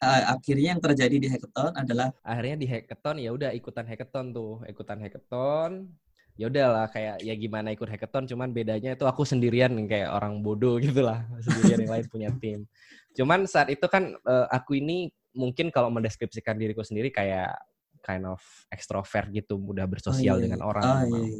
eh, akhirnya yang terjadi di hackathon adalah akhirnya di hackathon ya udah ikutan hackathon tuh ikutan hackathon ya udahlah kayak ya gimana ikut hackathon cuman bedanya itu aku sendirian kayak orang bodoh gitu lah sendirian yang lain punya tim cuman saat itu kan eh, aku ini mungkin kalau mendeskripsikan diriku sendiri kayak kind of extrovert gitu mudah oh, bersosial iya, dengan iya. orang Oh, memang. iya,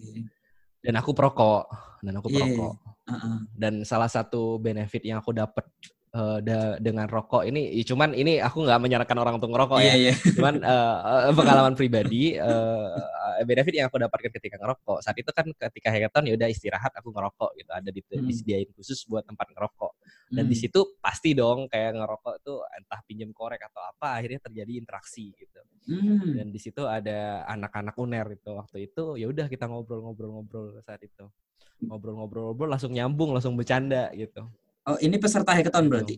iya. Dan aku perokok. Dan aku Iya, iya, perokok. Ah, ah. dan salah satu benefit yang aku dapat eh, da- dengan rokok ini ya cuman ini aku nggak menyarankan orang untuk ngerokok ya Iya, iya. cuman eh, pengalaman pribadi eh, benefit yang aku dapatkan ketika ngerokok saat itu kan ketika hackathon ya udah istirahat aku ngerokok gitu ada di, Hmm. disediain khusus buat tempat ngerokok dan di Hmm. situ pasti dong kayak ngerokok tuh entah pinjem korek atau apa akhirnya terjadi interaksi gitu Hmm. dan di situ ada anak-anak uner itu waktu itu ya udah kita ngobrol-ngobrol-ngobrol saat itu ngobrol-ngobrol-ngobrol langsung nyambung langsung bercanda gitu Oh, ini peserta hackathon Gitu. berarti.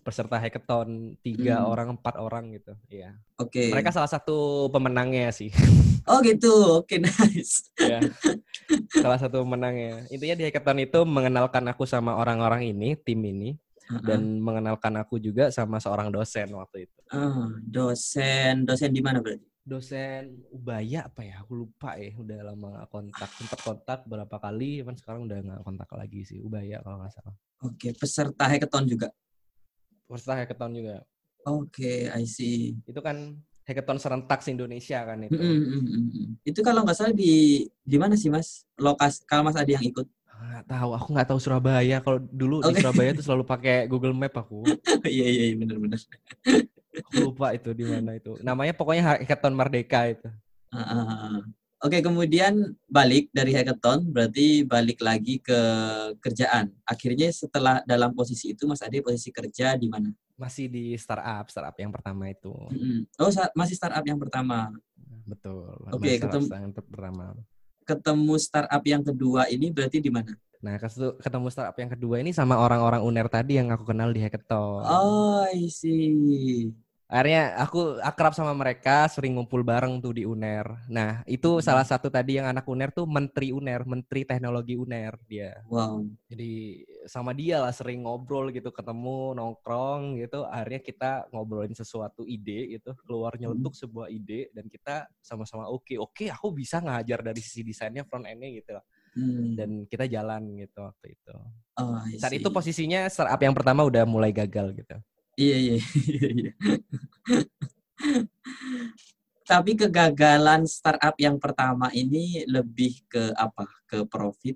peserta hackathon tiga Hmm. orang empat orang gitu iya Oke. mereka salah satu pemenangnya sih Oh, gitu. Oke, nice. ya salah satu pemenangnya intinya di hackathon itu mengenalkan aku sama orang-orang ini tim ini Ah, dan mengenalkan aku juga sama seorang dosen waktu itu ah, dosen, dosen di mana berarti? Dosen Ubaya apa ya aku lupa ya udah lama kontak sempat kontak berapa kali cuman sekarang udah nggak kontak lagi sih Ubaya kalau nggak salah Oke, peserta hackathon juga. peserta hackathon juga Oke, I see. itu kan hackathon serentak se Indonesia kan itu Mm, mm, mm, mm, mm. Itu kalau nggak salah di di mana sih Mas? Lokasi kalau Mas ada yang ikut? nggak tahu aku nggak tahu Surabaya kalau dulu di Oke. Surabaya tuh selalu pakai Google Map aku Iya iya iya benar-benar. Lupa itu di mana itu. Namanya pokoknya Hackathon Merdeka itu. Uh, Oke, kemudian balik dari hackathon, berarti balik lagi ke kerjaan. Akhirnya setelah dalam posisi itu, Mas Ade posisi kerja di mana? Masih di startup, startup yang pertama itu. Mm-mm. Oh, sa- masih startup yang pertama. Betul. Oke, startup ketemu- yang pertama. Ketemu startup yang kedua ini berarti di mana? Nah, ketemu startup yang kedua ini sama orang-orang UNER tadi yang aku kenal di Hackathon. Oh, I see. Akhirnya aku akrab sama mereka, sering ngumpul bareng tuh di UNER. Nah, itu Hmm. salah satu tadi yang anak UNER tuh menteri UNER, menteri teknologi UNER dia. Wow. Jadi sama dia lah sering ngobrol gitu, ketemu, nongkrong gitu. Akhirnya kita ngobrolin sesuatu ide gitu, keluar Hmm. nyeletuk sebuah ide dan kita sama-sama oke, oke aku bisa ngajar dari sisi desainnya front end-nya gitu. Hmm. Dan kita jalan gitu waktu itu. oh, Saat itu posisinya startup yang pertama udah mulai gagal gitu. Iya, iya. iya, iya. Tapi kegagalan startup yang pertama ini lebih ke apa? Ke profit,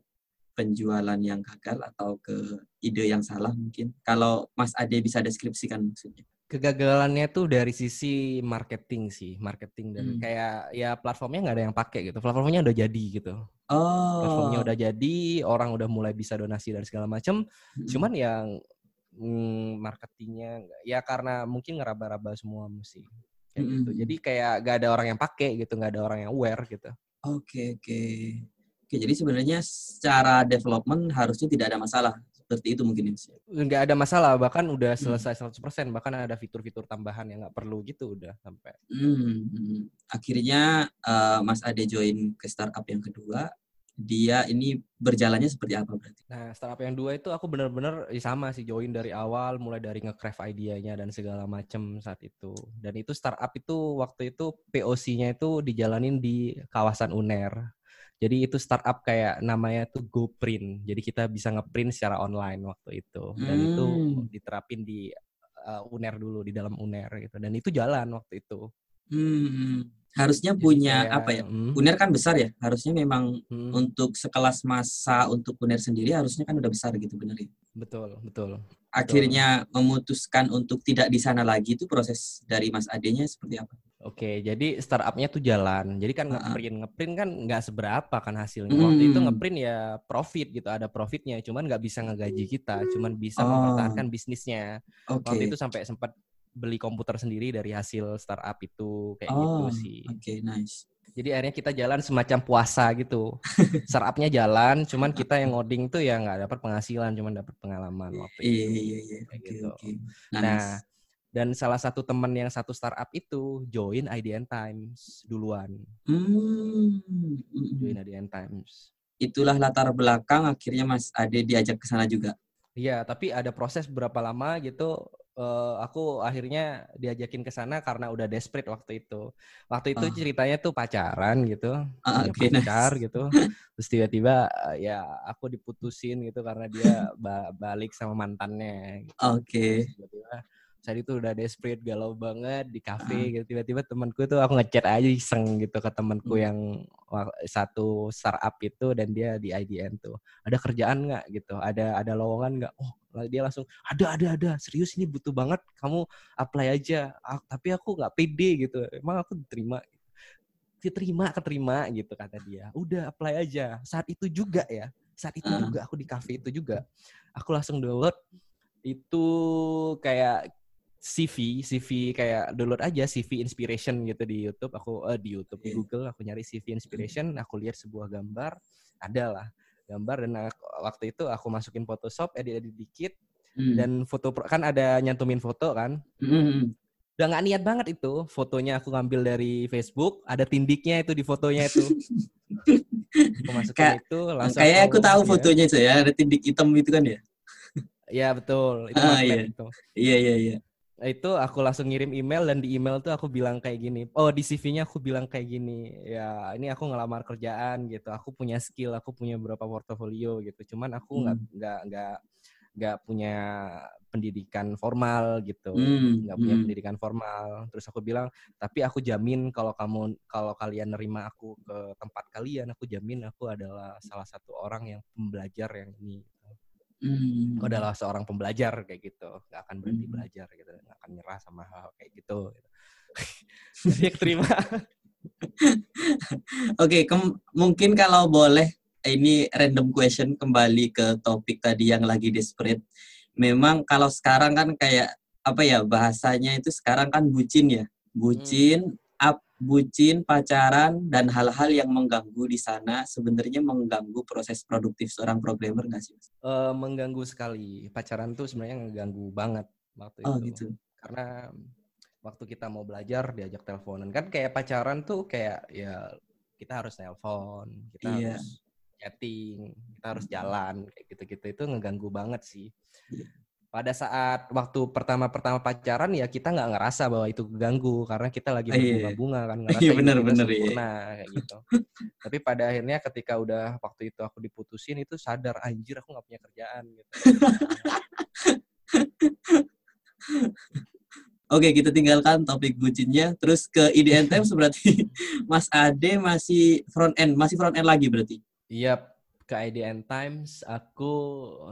penjualan yang gagal atau ke ide yang salah mungkin? Kalau Mas Ade bisa deskripsikan maksudnya. Kegagalannya tuh dari sisi marketing sih, marketing dan Hmm. kayak ya platformnya nggak ada yang pakai gitu. Platformnya udah jadi gitu. Oh. Platformnya udah jadi, orang udah mulai bisa donasi dan segala macam. Mm-mm. Cuman yang mm, marketingnya nggak- ya karena mungkin ngeraba-raba semua mesti kayak gitu. Mm-mm. Jadi kayak gak ada orang yang pakai gitu, nggak ada orang yang aware gitu. Oke, oke. Oke, jadi sebenarnya secara development harusnya tidak ada masalah. Seperti itu mungkin ya. Mas? Nggak ada masalah, bahkan udah Hmm. selesai 100%, bahkan ada fitur-fitur tambahan yang nggak perlu gitu udah sampai. Hmm, hmm. Akhirnya eh, Mas Ade join ke startup yang kedua. Dia ini berjalannya seperti apa berarti? Nah, startup yang dua itu aku bener-bener ya sama sih join dari awal, mulai dari nge-craft idenya dan segala macem saat itu. Dan itu startup itu waktu itu POC-nya itu dijalanin di kawasan UNER. Jadi itu startup kayak namanya tuh GoPrint. Jadi kita bisa ngeprint secara online waktu itu. Dan itu Hmm. diterapin di uh, UNER dulu di dalam UNER gitu. Dan itu jalan waktu itu. Hmm, harusnya Jadi punya kayak, apa ya? hmm, UNER kan besar ya. Harusnya memang hmm, untuk sekelas masa untuk UNER sendiri harusnya kan udah besar gitu bener ya. betul, betul. Akhirnya memutuskan untuk tidak di sana lagi itu proses dari Mas Ade-nya seperti apa? Oke, jadi startupnya tuh jalan. Jadi kan ngeprint, ngeprint kan nggak seberapa kan hasilnya. Waktu itu Hmm. ngeprint ya profit gitu, ada profitnya. Cuman nggak bisa ngegaji kita, cuman bisa Oh. mempertahankan bisnisnya. Oke. Waktu itu sampai sempat beli komputer sendiri dari hasil startup itu kayak gitu Oh, sih. Oke, nice. Jadi akhirnya kita jalan semacam puasa gitu. Startupnya jalan, cuman kita yang ngoding tuh ya nggak dapat penghasilan, cuman dapat pengalaman waktu Iya, itu. iya, iya. Kayak Oke, gitu. oke. Nah, Nice. Dan salah satu teman yang satu startup itu join IDN Times duluan. Hmm, mm, Join mm. IDN Times. Itulah latar belakang akhirnya Mas Ade diajak ke sana juga. Iya, tapi ada proses berapa lama gitu. eh, aku akhirnya diajakin ke sana karena udah desperate waktu itu. Waktu itu Ah. ceritanya tuh pacaran gitu, Ah, punya oke, nice. pacar gitu. Terus tiba-tiba eh, ya aku diputusin gitu karena dia ba- balik sama mantannya. Gitu. Oke. Terus tiba-tiba saat itu udah desperate galau banget di cafe gitu. Tiba-tiba temanku tuh aku ngechat aja iseng gitu ke temanku Hmm. yang satu startup itu dan dia di IDN tuh. Ada kerjaan nggak? gitu. Ada ada lowongan nggak? Oh dia langsung ada ada ada. Serius ini butuh banget. Kamu apply aja. Ah, tapi aku nggak pede gitu. Emang aku diterima. Diterima keterima gitu kata dia. Udah apply aja. Saat itu juga ya. Saat itu juga aku di cafe itu juga. Aku langsung download. Itu kayak CV, CV kayak download aja CV inspiration gitu di YouTube. Aku eh, di YouTube di Iya. Google aku nyari CV inspiration, aku lihat sebuah gambar, ada lah gambar dan aku- waktu itu aku masukin Photoshop, edit-edit dikit Hmm. dan foto kan ada nyantumin foto kan. Hmm. Udah nggak niat banget itu. Fotonya aku ngambil dari Facebook, ada tindiknya itu di fotonya itu. aku masukin Kayak- itu langsung Kayaknya aku tahu dia. fotonya itu ya, ada tindik hitam itu kan ya? Iya betul, itu Ah, iya. itu. Iya, iya, iya. Itu aku langsung ngirim email dan di email tuh aku bilang kayak gini. Oh di CV-nya aku bilang kayak gini ya ini aku ngelamar kerjaan gitu. Aku punya skill aku punya beberapa portofolio gitu. Cuman aku nggak Hmm. nggak nggak nggak punya pendidikan formal gitu. Hmm, nggak punya hmm. pendidikan formal. Terus aku bilang tapi aku jamin kalau kamu kalau kalian nerima aku ke tempat kalian aku jamin aku adalah salah satu orang yang pembelajar yang ini Hmm. Aku adalah seorang pembelajar kayak gitu, nggak akan berhenti hmm. belajar gitu, nggak akan nyerah sama hal, -hal kayak gitu. Jadi terima. Oke, okay, mungkin kalau boleh ini random question kembali ke topik tadi yang lagi desperate. Memang kalau sekarang kan kayak apa ya bahasanya itu sekarang kan bucin ya, bucin, hmm. Up, bucin, pacaran dan hal-hal yang mengganggu di sana sebenarnya mengganggu proses produktif seorang programmer nggak sih? Uh, mengganggu sekali. Pacaran tuh sebenarnya mengganggu banget waktu oh, itu. gitu. Karena waktu kita mau belajar diajak teleponan kan kayak pacaran tuh kayak ya kita harus telepon, kita iya. harus chatting, kita harus jalan kayak gitu-gitu itu ngeganggu banget sih. Iya. Pada saat waktu pertama-pertama pacaran ya kita nggak ngerasa bahwa itu ganggu karena kita lagi iya. berbunga-bunga kan ngerasa iya, bener, bener, sempurna iya. kayak gitu. Tapi pada akhirnya ketika udah waktu itu aku diputusin itu sadar anjir aku nggak punya kerjaan gitu. Oke, kita tinggalkan topik bucinnya. Terus ke IDN Times berarti Mas Ade masih front end, masih front end lagi berarti? Iya, ke IDN Times aku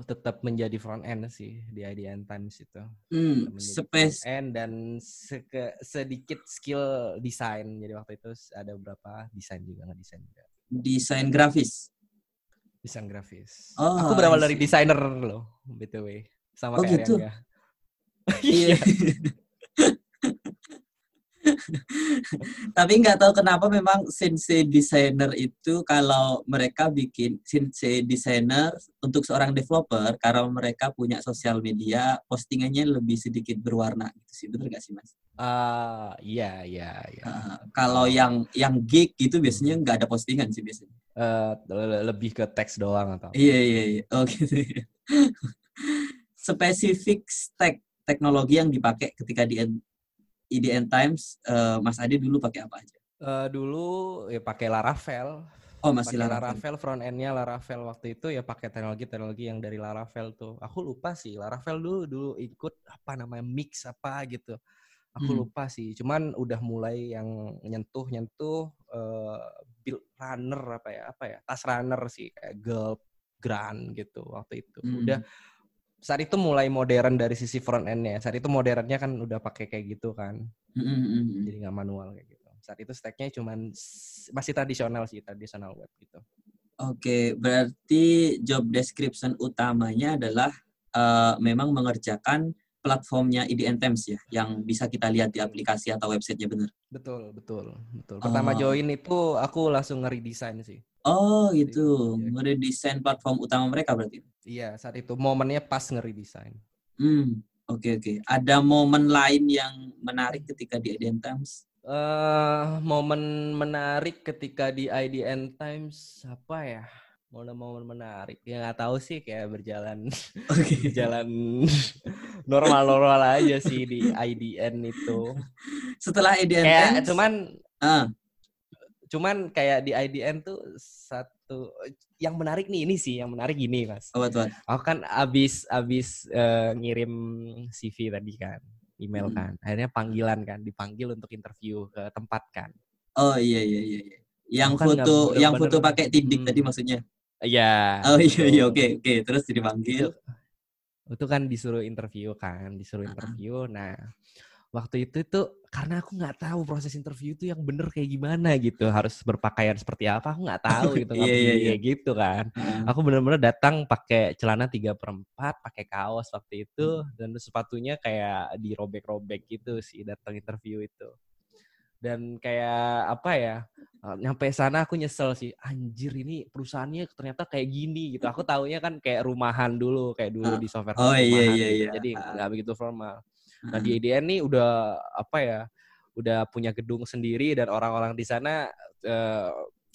tetap menjadi front end sih di IDN Times itu. Hmm, space end dan seke, sedikit skill desain. Jadi waktu itu ada beberapa desain juga nggak desain juga. Desain grafis. Desain grafis. Oh, aku berawal dari desainer loh, btw. Sama oh, kayak gitu? Iya. Tapi nggak tahu kenapa memang sensei designer itu kalau mereka bikin sensei designer untuk seorang developer karena mereka punya sosial media postingannya lebih sedikit berwarna gitu sih benar nggak sih mas? Uh, iya iya iya. Uh, kalau yang yang gig gitu biasanya nggak ada postingan sih biasanya. Uh, lebih ke teks doang atau? Iya iya iya. Oh gitu. Spesifik stack teknologi yang dipakai ketika di IDN Times, uh, Mas Adi dulu pakai apa aja? Uh, dulu ya pakai Laravel. Oh masih pake Laravel. Laravel front endnya Laravel waktu itu ya pakai teknologi-teknologi yang dari Laravel tuh. Aku lupa sih Laravel dulu dulu ikut apa namanya mix apa gitu. Aku hmm. lupa sih. Cuman udah mulai yang nyentuh nyentuh uh, build runner apa ya apa ya tas runner sih kayak Gulp, Grand gitu waktu itu. Hmm. Udah saat itu mulai modern dari sisi front end-nya. Saat itu modernnya kan udah pakai kayak gitu kan. Mm-hmm. Jadi nggak manual kayak gitu. Saat itu stacknya cuman masih tradisional sih, tradisional web gitu. Oke, berarti job description utamanya adalah uh, memang mengerjakan platformnya IDN Temps ya, yang bisa kita lihat di aplikasi atau websitenya benar. Betul, betul, betul. Pertama oh. join itu aku langsung nge-redesign sih. Oh gitu, iya. ngeredesain platform utama mereka berarti? Iya, saat itu momennya pas ngeredesain. Hmm, oke okay, oke. Okay. Ada momen lain yang menarik ketika di IDN Times? Uh, momen menarik ketika di IDN Times apa ya? Momen-momen menarik ya nggak tahu sih kayak berjalan okay. berjalan normal-normal aja sih di IDN itu. Setelah IDN kayak, Times, cuman uh cuman kayak di IDN tuh satu yang menarik nih ini sih yang menarik gini mas. Oh, betul. Aku kan abis abis uh, ngirim CV tadi kan, email hmm. kan, akhirnya panggilan kan, dipanggil untuk interview ke tempat kan. Oh iya iya iya. iya. Yang kan foto yang foto pakai tindik hmm. tadi maksudnya. Iya. Oh iya iya oke okay, oke okay. terus dipanggil. Itu, itu kan disuruh interview kan, disuruh interview. Nah waktu itu itu karena aku nggak tahu proses interview itu yang bener kayak gimana gitu. Harus berpakaian seperti apa aku nggak tahu gitu. Iya, iya, iya. gitu kan. Aku bener-bener datang pakai celana tiga perempat pakai kaos waktu itu. Hmm. dan sepatunya kayak dirobek-robek gitu sih datang interview itu. Dan kayak apa ya nyampe sana aku nyesel sih anjir ini perusahaannya ternyata kayak gini gitu. Aku taunya kan kayak rumahan dulu kayak dulu di software oh iya iya iya. Jadi nggak begitu formal Nah di IDN nih udah apa ya, udah punya gedung sendiri dan orang-orang di sana uh,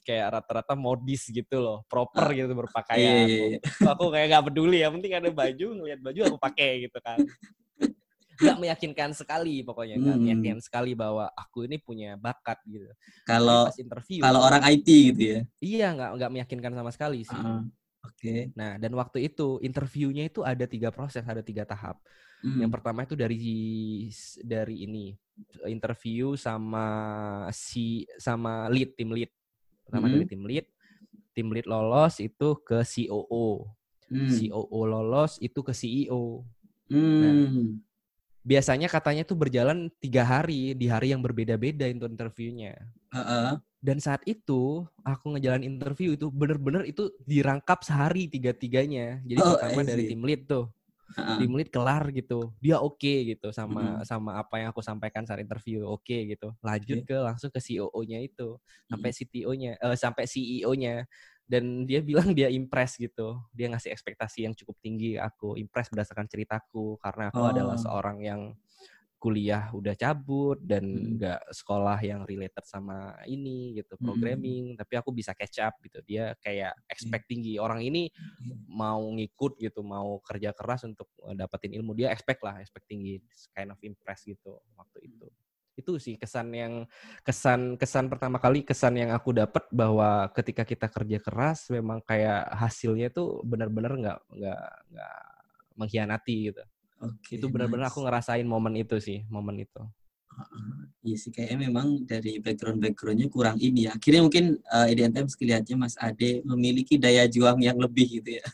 kayak rata-rata modis gitu loh, proper gitu berpakaian. Iya, iya, iya. Aku kayak gak peduli ya, penting ada baju, ngeliat baju aku pakai gitu kan. Gak meyakinkan sekali pokoknya, gak hmm. meyakinkan sekali bahwa aku ini punya bakat gitu. Kalau interview, kalau orang IT gitu ya? Iya, nggak nggak meyakinkan sama sekali sih. Uh, Oke. Okay. Nah dan waktu itu interviewnya itu ada tiga proses, ada tiga tahap. Hmm. Yang pertama itu dari dari ini interview sama si sama lead tim lead. Pertama hmm. dari tim lead, tim lead lolos itu ke COO. Hmm. COO lolos itu ke CEO. Nah, hmm. Nah, biasanya katanya tuh berjalan tiga hari di hari yang berbeda-beda untuk interviewnya. Uh -uh. Dan saat itu aku ngejalan interview itu bener-bener itu dirangkap sehari tiga-tiganya. Jadi oh, pertama dari tim lead tuh uh-huh. lead kelar gitu dia oke okay, gitu sama uh-huh. sama apa yang aku sampaikan saat interview oke okay, gitu lanjut okay. ke langsung ke CEO-nya itu sampai uh-huh. CTO-nya uh, sampai CEO-nya dan dia bilang dia impress gitu dia ngasih ekspektasi yang cukup tinggi aku impress berdasarkan ceritaku karena aku oh. adalah seorang yang kuliah udah cabut dan hmm. nggak hmm. sekolah yang related sama ini gitu hmm. programming hmm. tapi aku bisa catch up gitu dia kayak expect hmm. tinggi orang ini hmm. mau ngikut gitu mau kerja keras untuk eh, dapetin ilmu dia expect lah expect tinggi kind of impress gitu waktu itu itu sih kesan yang kesan kesan pertama kali kesan yang aku dapat bahwa ketika kita kerja keras memang kayak hasilnya tuh benar-benar nggak nggak nggak mengkhianati gitu Okay, itu benar-benar nice. aku ngerasain momen itu sih, momen itu. Iya sih, kayaknya memang dari background-backgroundnya kurang ini ya. Akhirnya mungkin uh, IDNTM sekelihatnya Mas Ade memiliki daya juang yang lebih gitu ya.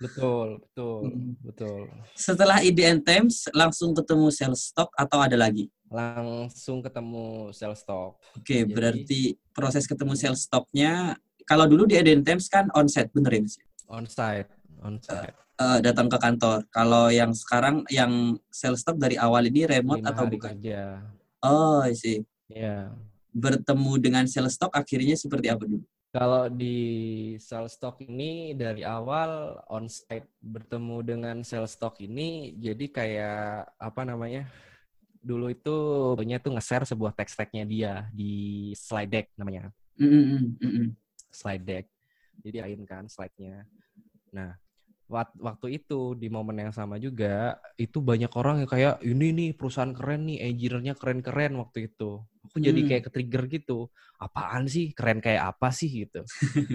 Betul, betul, hmm. betul. Setelah IDNTM langsung ketemu sales stock atau ada lagi? Langsung ketemu sales stock. Oke, okay, berarti proses ketemu sales stocknya kalau dulu di IDNTM kan onsite, bener ya Mas? Onsite, onsite uh, datang ke kantor. Kalau yang sekarang yang sales stock dari awal ini remote atau bukan? Kerja. Oh, sih. Iya. Bertemu dengan sales stock akhirnya seperti apa dulu? Kalau di sales stock ini dari awal on site bertemu dengan sales stock ini jadi kayak apa namanya? Dulu itu punya tuh nge-share sebuah text tag-nya dia di slide deck namanya. Mm -hmm. Slide deck. Jadi lain kan slide-nya. Nah, waktu itu di momen yang sama juga itu banyak orang yang kayak ini nih perusahaan keren nih engineer-nya keren-keren waktu itu. Aku hmm. jadi kayak ke trigger gitu apaan sih? Keren kayak apa sih? gitu.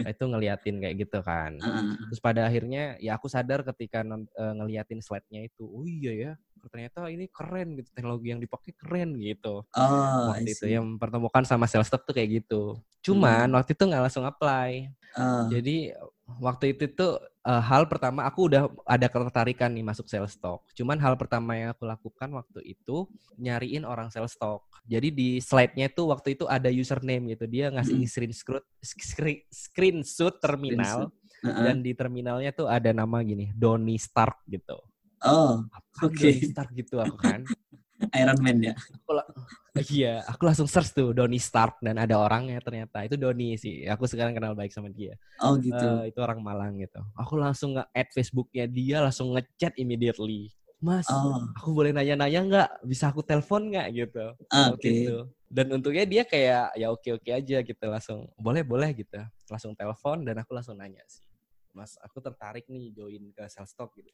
Nah, itu ngeliatin kayak gitu kan. Terus pada akhirnya ya aku sadar ketika uh, ngeliatin slide-nya itu oh iya ya ternyata ini keren gitu teknologi yang dipakai keren gitu. Oh, waktu itu yang pertemukan sama sales tuh kayak gitu. Cuman hmm. waktu itu nggak langsung apply. Uh. jadi waktu itu tuh uh, hal pertama aku udah ada ketertarikan nih masuk sales stock. Cuman hal pertama yang aku lakukan waktu itu nyariin orang sales stock. Jadi di slide-nya tuh waktu itu ada username gitu. Dia ngasih mm. screenshot screen, screenshot terminal uh -huh. dan di terminalnya tuh ada nama gini, Doni Stark gitu. Oh, oke. Okay. Stark gitu aku kan. Iron Man ya. Aku iya, aku langsung search tuh Doni Stark dan ada orangnya ternyata. Itu Doni sih. Aku sekarang kenal baik sama dia. Oh gitu. Uh, itu orang Malang gitu. Aku langsung nge-add Facebooknya dia, langsung ngechat immediately. Mas, oh. aku boleh nanya-nanya nggak? Bisa aku telepon nggak gitu? Oke. Okay. Gitu. Dan untungnya dia kayak ya oke-oke aja gitu langsung boleh boleh gitu. Langsung telepon dan aku langsung nanya sih. Mas, aku tertarik nih join ke sales stock gitu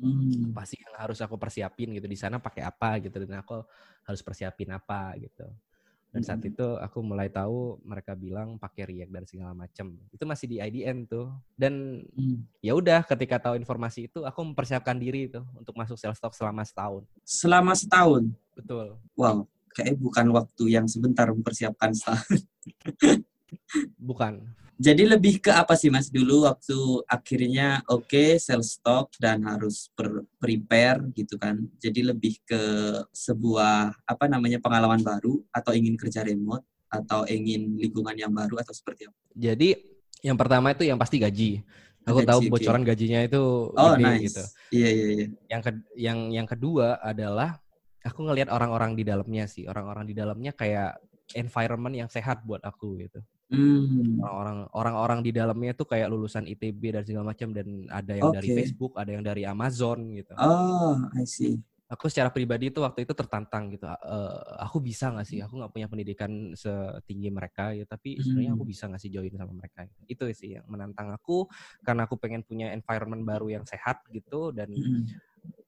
hmm. pasti yang harus aku persiapin gitu di sana pakai apa gitu dan aku harus persiapin apa gitu. Dan saat hmm. itu aku mulai tahu mereka bilang pakai React dan segala macam itu masih di IDN tuh. Dan hmm. ya udah ketika tahu informasi itu aku mempersiapkan diri itu untuk masuk sales stock selama setahun. Selama setahun? Betul. Wow kayak bukan waktu yang sebentar mempersiapkan setahun. Bukan jadi lebih ke apa sih Mas dulu waktu akhirnya oke okay, sell stock dan harus per prepare gitu kan. Jadi lebih ke sebuah apa namanya pengalaman baru atau ingin kerja remote atau ingin lingkungan yang baru atau seperti apa? Jadi yang pertama itu yang pasti gaji. Aku gaji, tahu bocoran okay. gajinya itu oh, gede nice. gitu. Iya iya iya. Yang ke yang yang kedua adalah aku ngelihat orang-orang di dalamnya sih. Orang-orang di dalamnya kayak environment yang sehat buat aku gitu. Hmm. Orang-orang orang-orang di dalamnya tuh kayak lulusan ITB dan segala macam dan ada yang okay. dari Facebook, ada yang dari Amazon gitu. Oh, I see. Aku secara pribadi tuh waktu itu tertantang gitu. Uh, aku bisa nggak sih? Aku nggak punya pendidikan setinggi mereka ya, tapi hmm. sebenarnya aku bisa nggak sih join sama mereka? Itu sih yang menantang aku karena aku pengen punya environment baru yang sehat gitu dan hmm.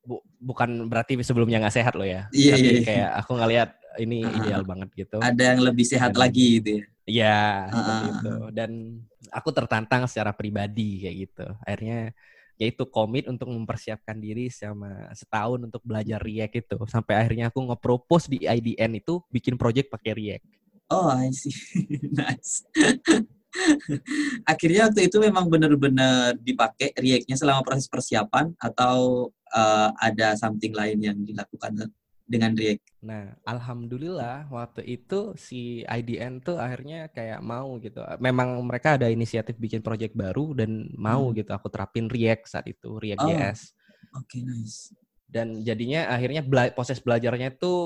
Bu bukan berarti sebelumnya nggak sehat loh ya. Iya, tapi yeah, yeah. kayak aku ngelihat ini uh, ideal banget gitu. Ada yang lebih sehat dan, lagi gitu ya. Iya, uh. gitu. Dan aku tertantang secara pribadi kayak gitu. Akhirnya yaitu komit untuk mempersiapkan diri selama setahun untuk belajar React itu. Sampai akhirnya aku nge-propose di IDN itu bikin project pakai React. Oh, I see. nice. Akhirnya waktu itu memang benar-benar dipakai React-nya selama proses persiapan atau uh, ada something lain yang dilakukan dengan React? Nah, alhamdulillah waktu itu si IDN tuh akhirnya kayak mau gitu. Memang mereka ada inisiatif bikin project baru dan mau hmm. gitu aku terapin React saat itu, React oh. JS. Oke, okay, nice. Dan jadinya akhirnya bela proses belajarnya tuh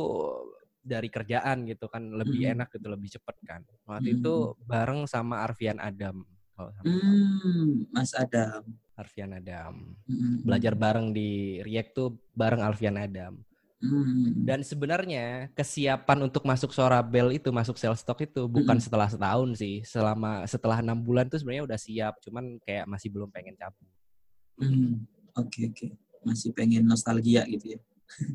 dari kerjaan gitu kan lebih hmm. enak gitu, lebih cepet kan. Waktu hmm. itu bareng sama Arfian Adam. Oh, hmm, Mas Adam. Arfian Adam. Hmm. Belajar bareng di React tuh bareng Arfian Adam. Hmm. Dan sebenarnya kesiapan untuk masuk Sorabel itu, masuk sales stock itu bukan hmm. setelah setahun sih. Selama setelah enam bulan tuh sebenarnya udah siap, cuman kayak masih belum pengen cabut. Hmm. Oke okay, oke, okay. masih pengen nostalgia gitu ya.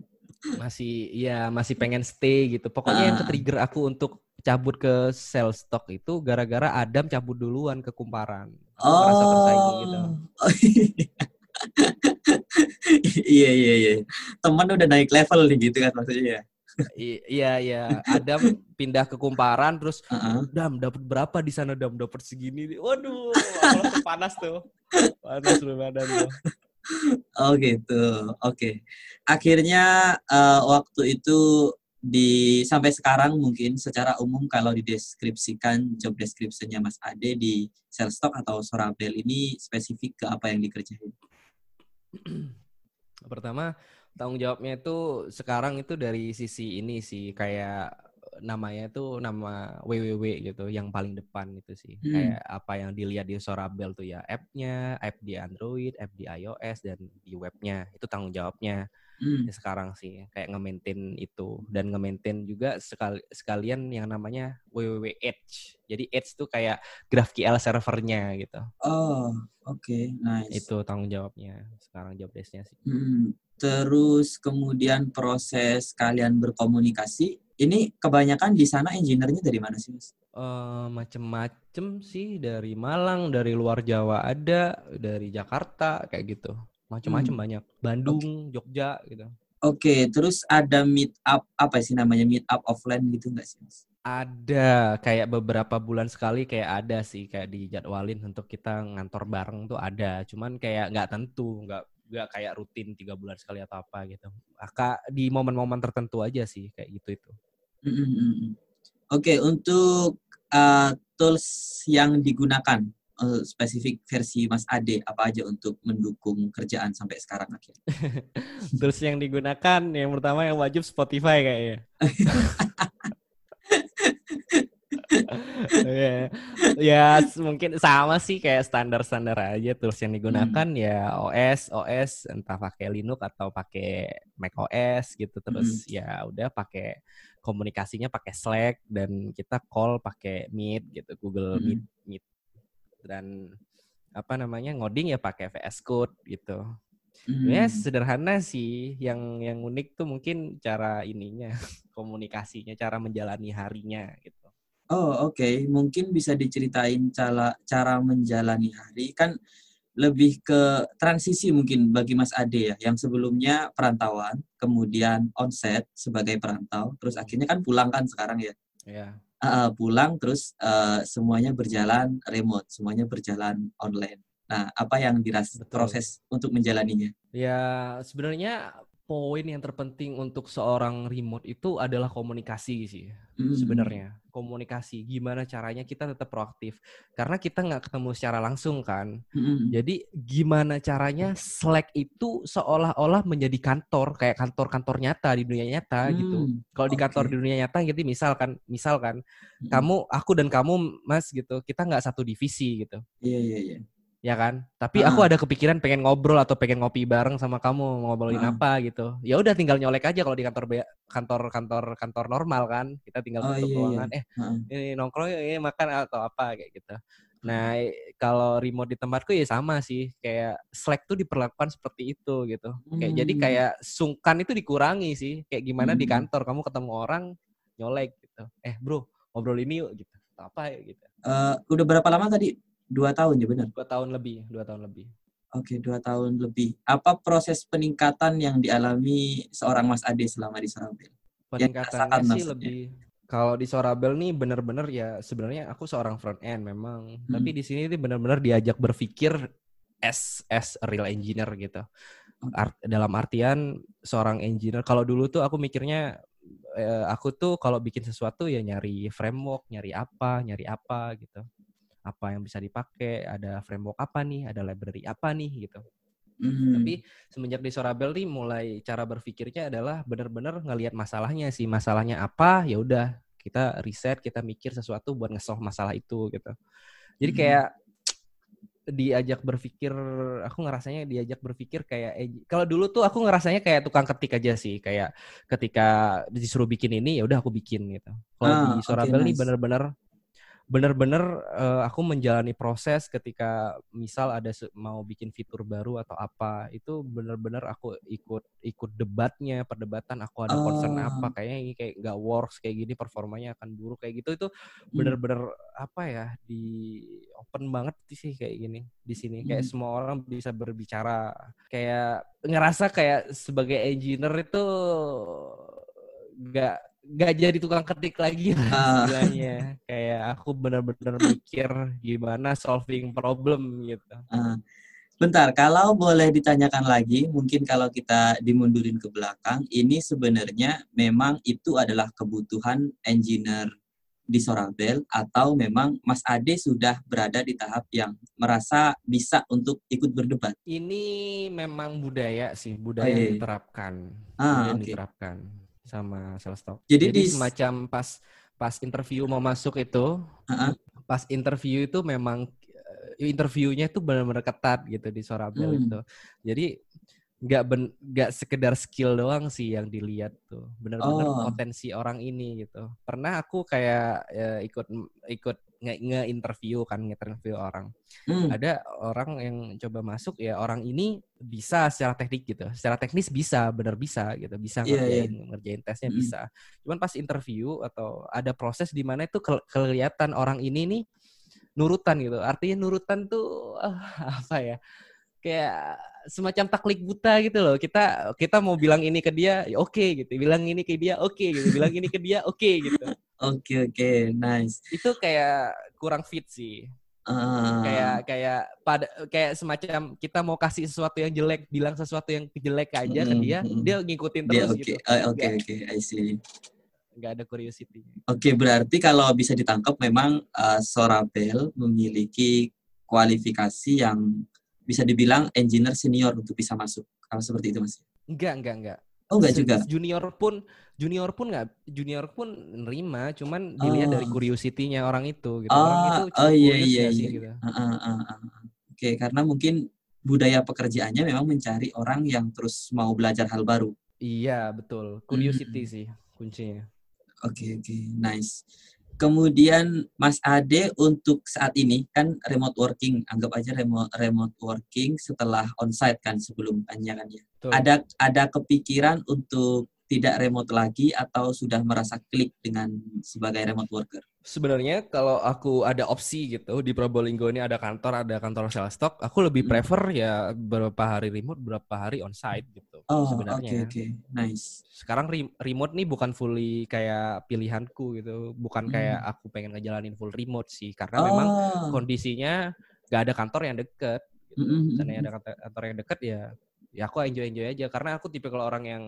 masih ya masih pengen stay gitu. Pokoknya uh. yang trigger aku untuk cabut ke sales stock itu gara-gara Adam cabut duluan ke kumparan. Aku oh. merasa tersaingi gitu. Oh, iya iya iya. Teman udah naik level nih gitu kan maksudnya ya. iya iya Adam pindah ke kumparan terus uh-huh. Dam dapat berapa di sana Dam dapat segini waduh panas tuh panas lu badan tuh oh gitu oke okay. akhirnya uh, waktu itu di sampai sekarang mungkin secara umum kalau dideskripsikan job description-nya Mas Ade di Salesstock atau Sorabel ini spesifik ke apa yang dikerjain? Pertama, tanggung jawabnya itu sekarang itu dari sisi ini sih kayak namanya itu nama www gitu yang paling depan itu sih hmm. kayak apa yang dilihat di Sorabel tuh ya appnya app di Android app di iOS dan di webnya itu tanggung jawabnya hmm. sekarang sih kayak nge-maintain itu dan nge-maintain juga sekali sekalian yang namanya www Edge. Jadi Edge tuh kayak GraphQL servernya gitu. Oh, oke, okay. nice. Itu tanggung jawabnya sekarang job desk-nya sih. Hmm. Terus kemudian proses kalian berkomunikasi, ini kebanyakan di sana engineer-nya dari mana sih, Mas? Uh, macem-macem sih dari Malang, dari luar Jawa ada, dari Jakarta kayak gitu macam-macam hmm. banyak. Bandung okay. Jogja gitu. Oke okay, terus ada meet up apa sih namanya meet up offline gitu nggak sih mas? Ada. Kayak beberapa bulan sekali kayak ada sih kayak dijadwalin untuk kita ngantor bareng tuh ada. Cuman kayak nggak tentu nggak nggak kayak rutin tiga bulan sekali atau apa gitu. Aka di momen-momen tertentu aja sih kayak gitu itu. Mm -hmm. oke okay, untuk uh, tools yang digunakan uh, spesifik versi Mas Ade apa aja untuk mendukung kerjaan sampai sekarang akhirnya? Terus yang digunakan yang pertama yang wajib Spotify kayaknya. ya, ya mungkin sama sih kayak standar-standar aja tools yang digunakan hmm. ya OS OS entah pakai Linux atau pakai Mac OS gitu terus hmm. ya udah pakai komunikasinya pakai Slack dan kita call pakai Meet gitu Google hmm. Meet Meet dan apa namanya ngoding ya pakai VS Code gitu. Hmm. Ya sederhana sih. Yang yang unik tuh mungkin cara ininya, komunikasinya, cara menjalani harinya gitu. Oh oke, okay. mungkin bisa diceritain cara cara menjalani hari kan lebih ke transisi mungkin bagi Mas Ade ya, yang sebelumnya perantauan, kemudian onset sebagai perantau, terus akhirnya kan pulang kan sekarang ya. Iya uh, pulang terus uh, semuanya berjalan remote, semuanya berjalan online. Nah, apa yang diras proses untuk menjalaninya? Ya, sebenarnya poin yang terpenting untuk seorang remote itu adalah komunikasi sih mm. sebenarnya komunikasi gimana caranya kita tetap proaktif karena kita nggak ketemu secara langsung kan mm. jadi gimana caranya Slack itu seolah-olah menjadi kantor kayak kantor-kantor nyata di dunia nyata mm. gitu kalau di kantor di dunia nyata gitu misalkan misalkan mm. kamu aku dan kamu mas gitu kita nggak satu divisi gitu iya yeah, iya yeah, iya yeah ya kan? Tapi uh. aku ada kepikiran pengen ngobrol atau pengen ngopi bareng sama kamu ngobrolin uh. apa gitu. Ya udah tinggal nyolek aja kalau di kantor kantor kantor kantor normal kan. Kita tinggal oh, tutup iya, ruangan. Iya. eh uh. ini nongkrong ini makan atau apa kayak gitu. Nah kalau remote di tempatku ya sama sih. Kayak Slack tuh diperlakukan seperti itu gitu. Kayak jadi hmm. kayak sungkan itu dikurangi sih. Kayak gimana hmm. di kantor kamu ketemu orang nyolek gitu. Eh bro ngobrol ini yuk gitu. Apa ya gitu. Uh, udah berapa lama tadi Dua tahun ya benar? Dua tahun lebih, dua tahun lebih. Oke, dua tahun lebih. Apa proses peningkatan yang dialami seorang Mas Ade selama di Surabaya? Peningkatannya sih lebih Kalau di Sorabel nih bener-bener ya sebenarnya aku seorang front end memang, Hmm. tapi di sini nih bener-bener diajak berpikir as as a real engineer gitu. Art- dalam artian seorang engineer. Kalau dulu tuh aku mikirnya eh, aku tuh kalau bikin sesuatu ya nyari framework, nyari apa, nyari apa gitu. Apa yang bisa dipakai, ada framework apa nih, ada library apa nih gitu. Hmm. Tapi semenjak di Sorabel nih mulai cara berpikirnya adalah benar-benar ngelihat masalahnya sih. Masalahnya apa? Ya udah, kita riset, kita mikir sesuatu buat ngesolve masalah itu gitu. Jadi Hmm. kayak diajak berpikir, aku ngerasanya diajak berpikir kayak eh, kalau dulu tuh aku ngerasanya kayak tukang ketik aja sih, kayak ketika disuruh bikin ini ya udah aku bikin gitu. Kalau Ah, di Sorabel nih nice. benar-benar bener-bener eh, aku menjalani proses ketika misal ada mau bikin fitur baru atau apa itu bener-bener aku ikut ikut debatnya perdebatan aku ada concern Ah. apa kayaknya ini kayak nggak works kayak gini performanya akan buruk kayak gitu itu Hmm. bener-bener apa ya di open banget sih kayak gini di sini kayak Hmm. semua orang bisa berbicara kayak ngerasa kayak sebagai engineer itu nggak nggak jadi tukang ketik lagi lah Ah. istilahnya kayak aku bener-bener mikir gimana solving problem gitu Ah, bentar, kalau boleh ditanyakan lagi, mungkin kalau kita dimundurin ke belakang, ini sebenarnya memang itu adalah kebutuhan engineer di Sorabel atau memang Mas Ade sudah berada di tahap yang merasa bisa untuk ikut berdebat? ini memang budaya sih budaya Oh, iya, yang iya. diterapkan Ah, budaya oke. diterapkan sama Salestalk Jadi jadi, di- semacam pas pas interview mau masuk itu Ah, ah. pas interview itu memang eh, interviewnya itu benar-benar ketat gitu di Sorabel Hmm. itu. Jadi nggak nggak sekedar skill doang sih yang dilihat tuh, benar-benar Oh. potensi orang ini gitu. Pernah aku kayak ya, ikut ikut nge- nge-interview kan nge-interview orang. Hmm, Ada orang yang coba masuk ya orang ini bisa secara teknik gitu, secara teknis bisa, benar bisa gitu, bisa Iya, ngerjain ngerjain tesnya Mm. bisa. Cuman pas interview atau ada proses di mana itu kel- kelihatan orang ini nih nurutan gitu. Artinya nurutan tuh ah, apa ya? Kayak semacam taklik buta gitu loh. Kita kita mau bilang ini ke dia, ya oke gitu. Bilang ini ke dia, oke gitu. Bilang ini ke dia, oke gitu. Oke, oke, nice. Itu kayak kurang fit sih. Ah, Kayak kayak pada kayak semacam kita mau kasih sesuatu yang jelek, bilang sesuatu yang jelek aja ke Mm, dia, mm. dia ngikutin dia terus oke, gitu. Ah, oke, oke, I see. nggak ada curiosity. Oke, berarti kalau bisa ditangkap memang eh, Sorabel memiliki kualifikasi yang bisa dibilang engineer senior untuk bisa masuk. Kalau seperti itu, Mas? Enggak, enggak, enggak. Oh, enggak juga. Junior pun junior pun nggak junior pun nerima, cuman dilihat dari Oh. curiosity-nya orang itu gitu. orang Oh, itu oh iya iya nggak sih, iya. gitu. Ah, ah, ah, ah. Oke, karena mungkin budaya pekerjaannya memang mencari orang yang terus mau belajar hal baru. Iya, betul. Curiosity Hmm. sih kuncinya. Oke, oke, nice. Kemudian Mas Ade untuk saat ini kan remote working, anggap aja remote remote working setelah onsite kan sebelum kan ya kan ya. Betul. Ada ada kepikiran untuk tidak remote lagi atau sudah merasa klik dengan sebagai remote worker? Sebenarnya kalau aku ada opsi gitu di Probolinggo ini ada kantor, ada kantor sales stock, aku lebih Hmm. prefer ya beberapa hari remote, beberapa hari onsite gitu. Oh, oke sebenarnya. oke, nice. Sekarang re- remote nih bukan fully kayak pilihanku gitu, bukan Hmm. kayak aku pengen ngejalanin full remote sih, karena memang Oh, kondisinya nggak ada kantor yang deket. mm, mm, mm, Misalnya ada kantor, kantor yang deket ya, ya aku enjoy enjoy aja karena aku tipe kalau orang yang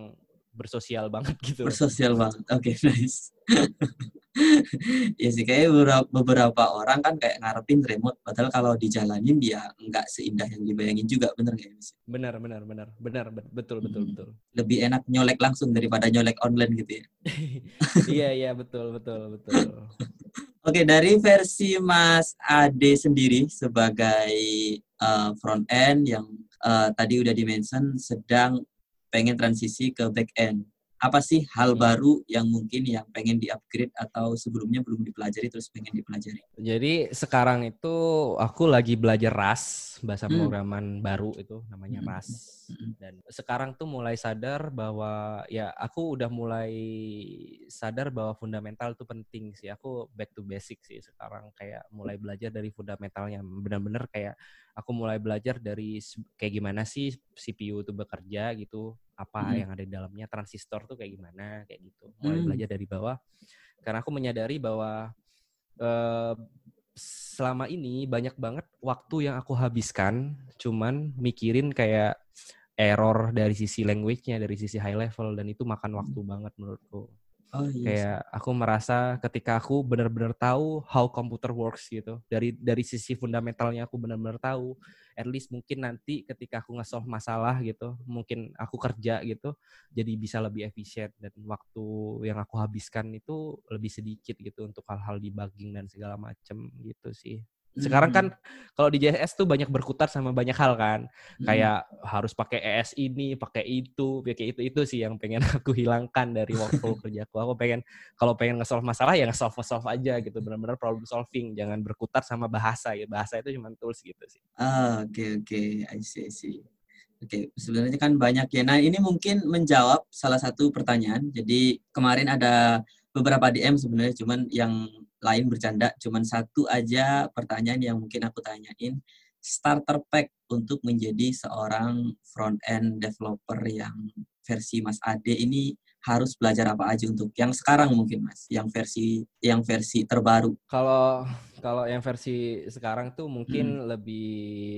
bersosial banget gitu. bersosial banget. Oke, nice. ya sih kayak beberapa, beberapa orang kan kayak ngarepin remote padahal kalau dijalanin dia nggak seindah yang dibayangin juga bener nggak ya Mas? Benar benar benar benar bet- betul betul Hmm. betul. lebih enak nyolek langsung daripada nyolek online gitu ya iya iya betul betul betul. oke dari versi Mas Ade sendiri sebagai eh, front end yang eh, tadi udah dimention sedang pengen transisi ke back end apa sih hal Hmm. baru yang mungkin yang pengen di-upgrade atau sebelumnya belum dipelajari terus pengen dipelajari Jadi sekarang itu aku lagi belajar RAS, bahasa Hmm. pemrograman baru itu namanya Hmm. RAS. Hmm. Dan sekarang tuh mulai sadar bahwa ya aku udah mulai sadar bahwa fundamental itu penting sih. Aku back to basic sih sekarang kayak mulai belajar dari fundamentalnya. Benar-benar kayak aku mulai belajar dari kayak gimana sih CPU itu bekerja gitu, apa Hmm. yang ada di dalamnya, transistor tuh kayak gimana, kayak gitu. Mulai Hmm. belajar dari bawah karena aku menyadari bahwa uh, selama ini banyak banget waktu yang aku habiskan cuman mikirin kayak error dari sisi language-nya, dari sisi high level dan itu makan waktu hmm. banget menurutku. Oh, iya. Kayak aku merasa ketika aku benar-benar tahu how computer works gitu. Dari dari sisi fundamentalnya aku benar-benar tahu. At least mungkin nanti ketika aku nge-solve masalah gitu, mungkin aku kerja gitu, jadi bisa lebih efisien dan waktu yang aku habiskan itu lebih sedikit gitu untuk hal-hal debugging dan segala macem gitu sih. Sekarang kan hmm. kalau di JS tuh banyak berkutat sama banyak hal kan. Hmm. Kayak harus pakai ES ini, pakai itu, pakai itu itu sih yang pengen aku hilangkan dari workflow kerjaku. Aku pengen kalau pengen nge-solve masalah ya nge-solve solve aja gitu. Benar-benar problem solving, jangan berkutat sama bahasa ya. Bahasa itu cuma tools gitu sih. Ah, oke okay, oke. Okay. I see, I see. Oke, okay. sebenarnya kan banyak ya. Nah, ini mungkin menjawab salah satu pertanyaan. Jadi kemarin ada beberapa DM sebenarnya, cuman yang lain bercanda, cuman satu aja pertanyaan yang mungkin aku tanyain. Starter pack untuk menjadi seorang front end developer yang versi Mas Ade ini harus belajar apa aja untuk yang sekarang mungkin Mas, yang versi yang versi terbaru. Kalau kalau yang versi sekarang tuh mungkin hmm. lebih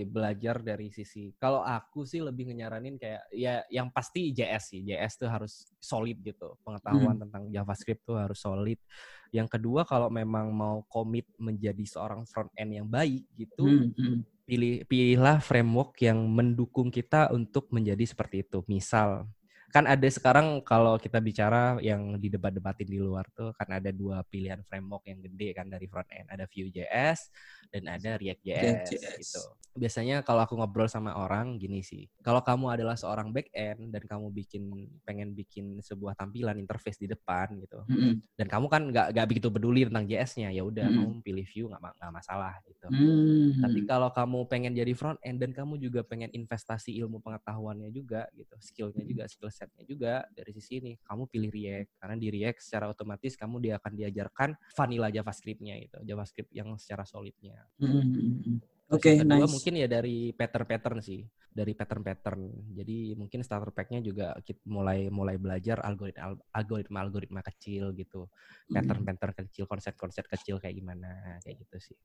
belajar dari sisi kalau aku sih lebih nyaranin kayak ya yang pasti JS sih. JS tuh harus solid gitu. Pengetahuan hmm. tentang JavaScript tuh harus solid. Yang kedua kalau memang mau komit menjadi seorang front end yang baik gitu, hmm. Hmm. pilih pilihlah framework yang mendukung kita untuk menjadi seperti itu. Misal kan ada sekarang kalau kita bicara yang di debat-debatin di luar tuh kan ada dua pilihan framework yang gede kan dari front end ada Vue.js dan ada React.js gitu. Biasanya kalau aku ngobrol sama orang gini sih, kalau kamu adalah seorang back end dan kamu bikin pengen bikin sebuah tampilan interface di depan gitu, mm -hmm. dan kamu kan nggak nggak begitu peduli tentang JS-nya, ya udah mm -hmm. kamu pilih Vue nggak nggak masalah gitu. Mm -hmm. Tapi kalau kamu pengen jadi front end dan kamu juga pengen investasi ilmu pengetahuannya juga gitu, skillnya juga skill setnya juga dari sisi ini, kamu pilih React karena di React secara otomatis kamu dia akan diajarkan vanilla JavaScript-nya itu, JavaScript yang secara solidnya. Mm-hmm. Oke, okay, nice. mungkin ya dari pattern-pattern sih, dari pattern-pattern. Jadi mungkin starter pack-nya juga kita mulai mulai belajar algoritma algoritma algoritma kecil gitu, pattern-pattern kecil, konsep-konsep kecil kayak gimana, kayak gitu sih.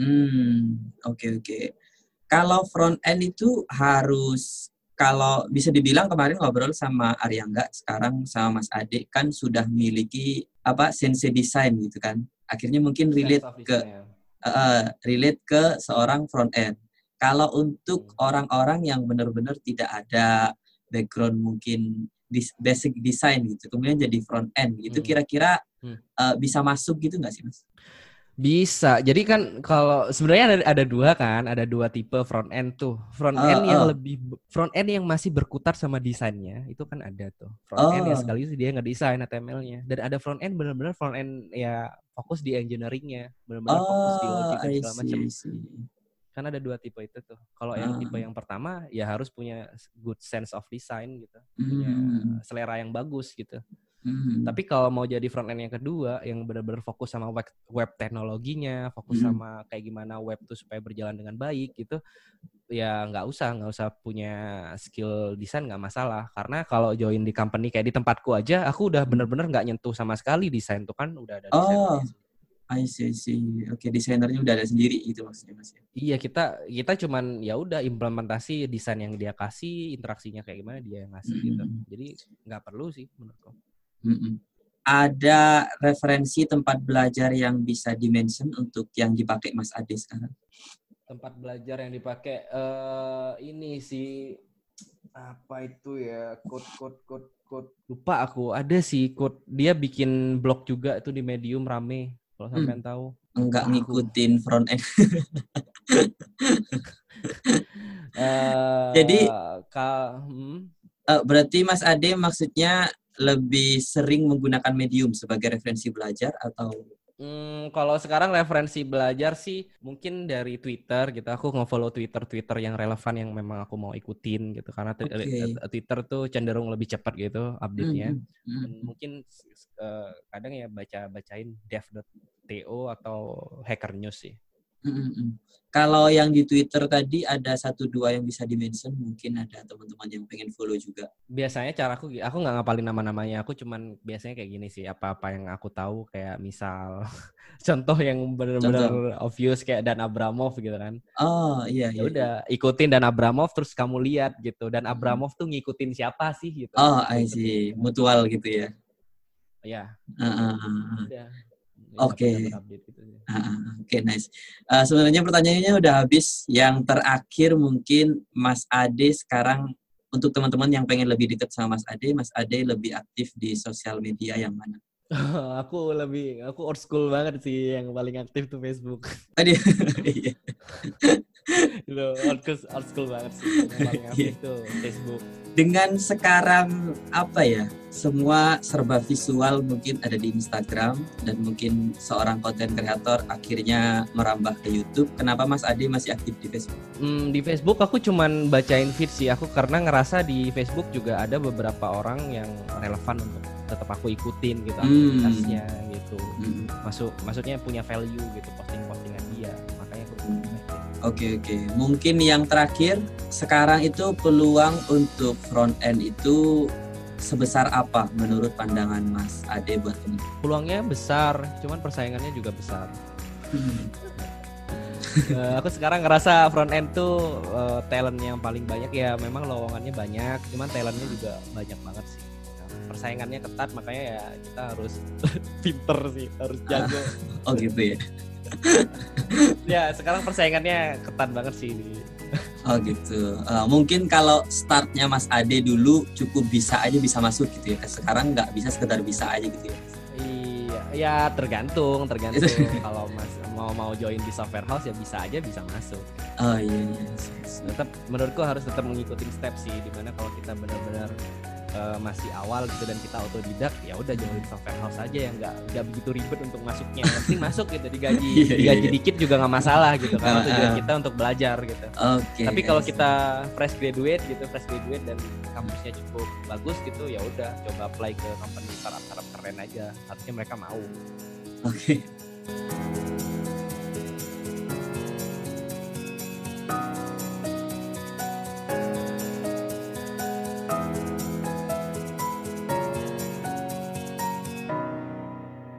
Hmm, oke okay, oke. Okay. Kalau front end itu harus kalau bisa dibilang kemarin ngobrol sama Aryangga, sekarang sama Mas Ade kan sudah memiliki apa sense design gitu kan. Akhirnya mungkin relate ke uh, relate ke seorang front end. Kalau untuk hmm. orang-orang yang benar-benar tidak ada background mungkin basic design gitu, kemudian jadi front end gitu, hmm. kira-kira hmm. uh, bisa masuk gitu nggak sih mas? Bisa. Jadi kan kalau sebenarnya ada ada dua kan, ada dua tipe front end tuh. Front uh, end yang uh. lebih front end yang masih berkutat sama desainnya, itu kan ada tuh. Front uh. end yang sekaligus dia nggak desain HTML-nya. Dan ada front end benar-benar front end ya fokus di engineering-nya, benar-benar oh, fokus di logic dan segala macam. Kan ada dua tipe itu tuh. Kalau uh. yang tipe yang pertama ya harus punya good sense of design gitu. Mm. Punya hmm. selera yang bagus gitu. Hmm. Tapi kalau mau jadi front end yang kedua, yang benar-benar fokus sama web, web teknologinya, fokus hmm. sama kayak gimana web tuh supaya berjalan dengan baik gitu, ya nggak usah, nggak usah punya skill desain nggak masalah. Karena kalau join di company kayak di tempatku aja, aku udah benar-benar nggak nyentuh sama sekali desain tuh kan udah ada Oh. I see, see. Oke, okay, desainernya udah ada sendiri itu maksudnya Mas. Ya? Iya, kita kita cuman ya udah implementasi desain yang dia kasih, interaksinya kayak gimana dia yang ngasih mm -hmm. gitu. Jadi nggak perlu sih menurutku. Mm-mm. Ada referensi tempat belajar yang bisa dimention untuk yang dipakai Mas Ade sekarang? Tempat belajar yang dipakai uh, ini sih apa itu ya code code code code lupa aku ada sih code dia bikin blog juga itu di medium rame kalau hmm. sampean tahu enggak ngikutin front end uh, jadi ka, hmm? uh, berarti Mas Ade maksudnya lebih sering menggunakan medium sebagai referensi belajar atau Hmm, kalau sekarang referensi belajar sih mungkin dari Twitter gitu. Aku nge-follow Twitter Twitter yang relevan yang memang aku mau ikutin gitu. Karena okay. Twitter tuh cenderung lebih cepat gitu update-nya. Mm -hmm. Mungkin uh, kadang ya baca bacain dev.to atau Hacker News sih. Mm-mm. Kalau yang di Twitter tadi ada satu dua yang bisa dimention, mungkin ada teman-teman yang pengen follow juga. Biasanya cara aku, aku nggak ngapalin nama-namanya. Aku cuman biasanya kayak gini sih. Apa-apa yang aku tahu kayak misal contoh yang benar-benar obvious kayak Dan Abramov gitu kan. Oh iya. Ya iya. udah ikutin Dan Abramov terus kamu lihat gitu. Dan Abramov tuh ngikutin siapa sih gitu. Oh I see. Mutual gitu ya. Ya. Uh, uh, uh. Oke. Gitu sih. Ah, ah, Oke, nice. Eh, sebenarnya pertanyaannya udah habis. Yang terakhir mungkin Mas Ade sekarang untuk teman-teman yang pengen lebih dekat sama Mas Ade, Mas Ade lebih aktif di sosial media yang mana? aku lebih aku old school banget sih yang paling aktif tuh Facebook. Tadi, iya. Itu old school, old school banget sih. Yang paling aktif tuh Facebook. Dengan sekarang apa ya? Semua serba visual mungkin ada di Instagram dan mungkin seorang konten kreator akhirnya merambah ke YouTube. Kenapa Mas Ade masih aktif di Facebook? Hmm, di Facebook aku cuman bacain feed sih aku karena ngerasa di Facebook juga ada beberapa orang yang relevan untuk tetap aku ikutin gitu Hmm. aktivitasnya gitu. Hmm. Masuk maksudnya punya value gitu posting-postingan dia. Oke oke, mungkin yang terakhir sekarang itu peluang untuk front end itu sebesar apa menurut pandangan Mas Ade buat ini? peluangnya besar, cuman persaingannya juga besar. Eh, aku sekarang ngerasa front end tuh eh, talent yang paling banyak ya memang lowongannya banyak, cuman talentnya juga banyak banget sih. Persaingannya ketat makanya ya kita harus pinter sih, harus jago. Oh gitu ya? ya sekarang persaingannya ketat banget sih. di- Oh gitu. Eh, mungkin kalau startnya Mas Ade dulu cukup bisa aja bisa masuk gitu ya. Sekarang nggak bisa sekedar bisa aja gitu ya. Iya, ya tergantung, tergantung. Kalau mas mau mau join di software house ya bisa aja bisa masuk. Oh iya iya. tetap menurutku harus tetap mengikuti step sih di mana kalau kita benar-benar eh, masih awal gitu dan kita autodidak ya udah join software house aja yang nggak nggak begitu ribet untuk masuknya yang penting masuk gitu digaji Iya, iya, digaji iya. dikit juga nggak masalah gitu karena Ah, tujuan ah. kita untuk belajar gitu Oke. tapi kalau kita fresh graduate gitu fresh graduate dan kampusnya cukup bagus gitu ya udah coba apply ke company startup startup keren aja harusnya mereka mau Oke.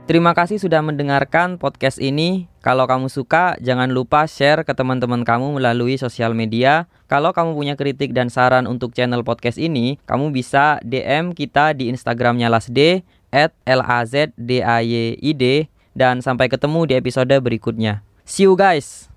Terima kasih sudah mendengarkan podcast ini. Kalau kamu suka, jangan lupa share ke teman-teman kamu melalui sosial media. Kalau kamu punya kritik dan saran untuk channel podcast ini, kamu bisa DM kita di Instagramnya Lasd at L-A-Z-D-A-Y-I-D dan sampai ketemu di episode berikutnya. See you guys!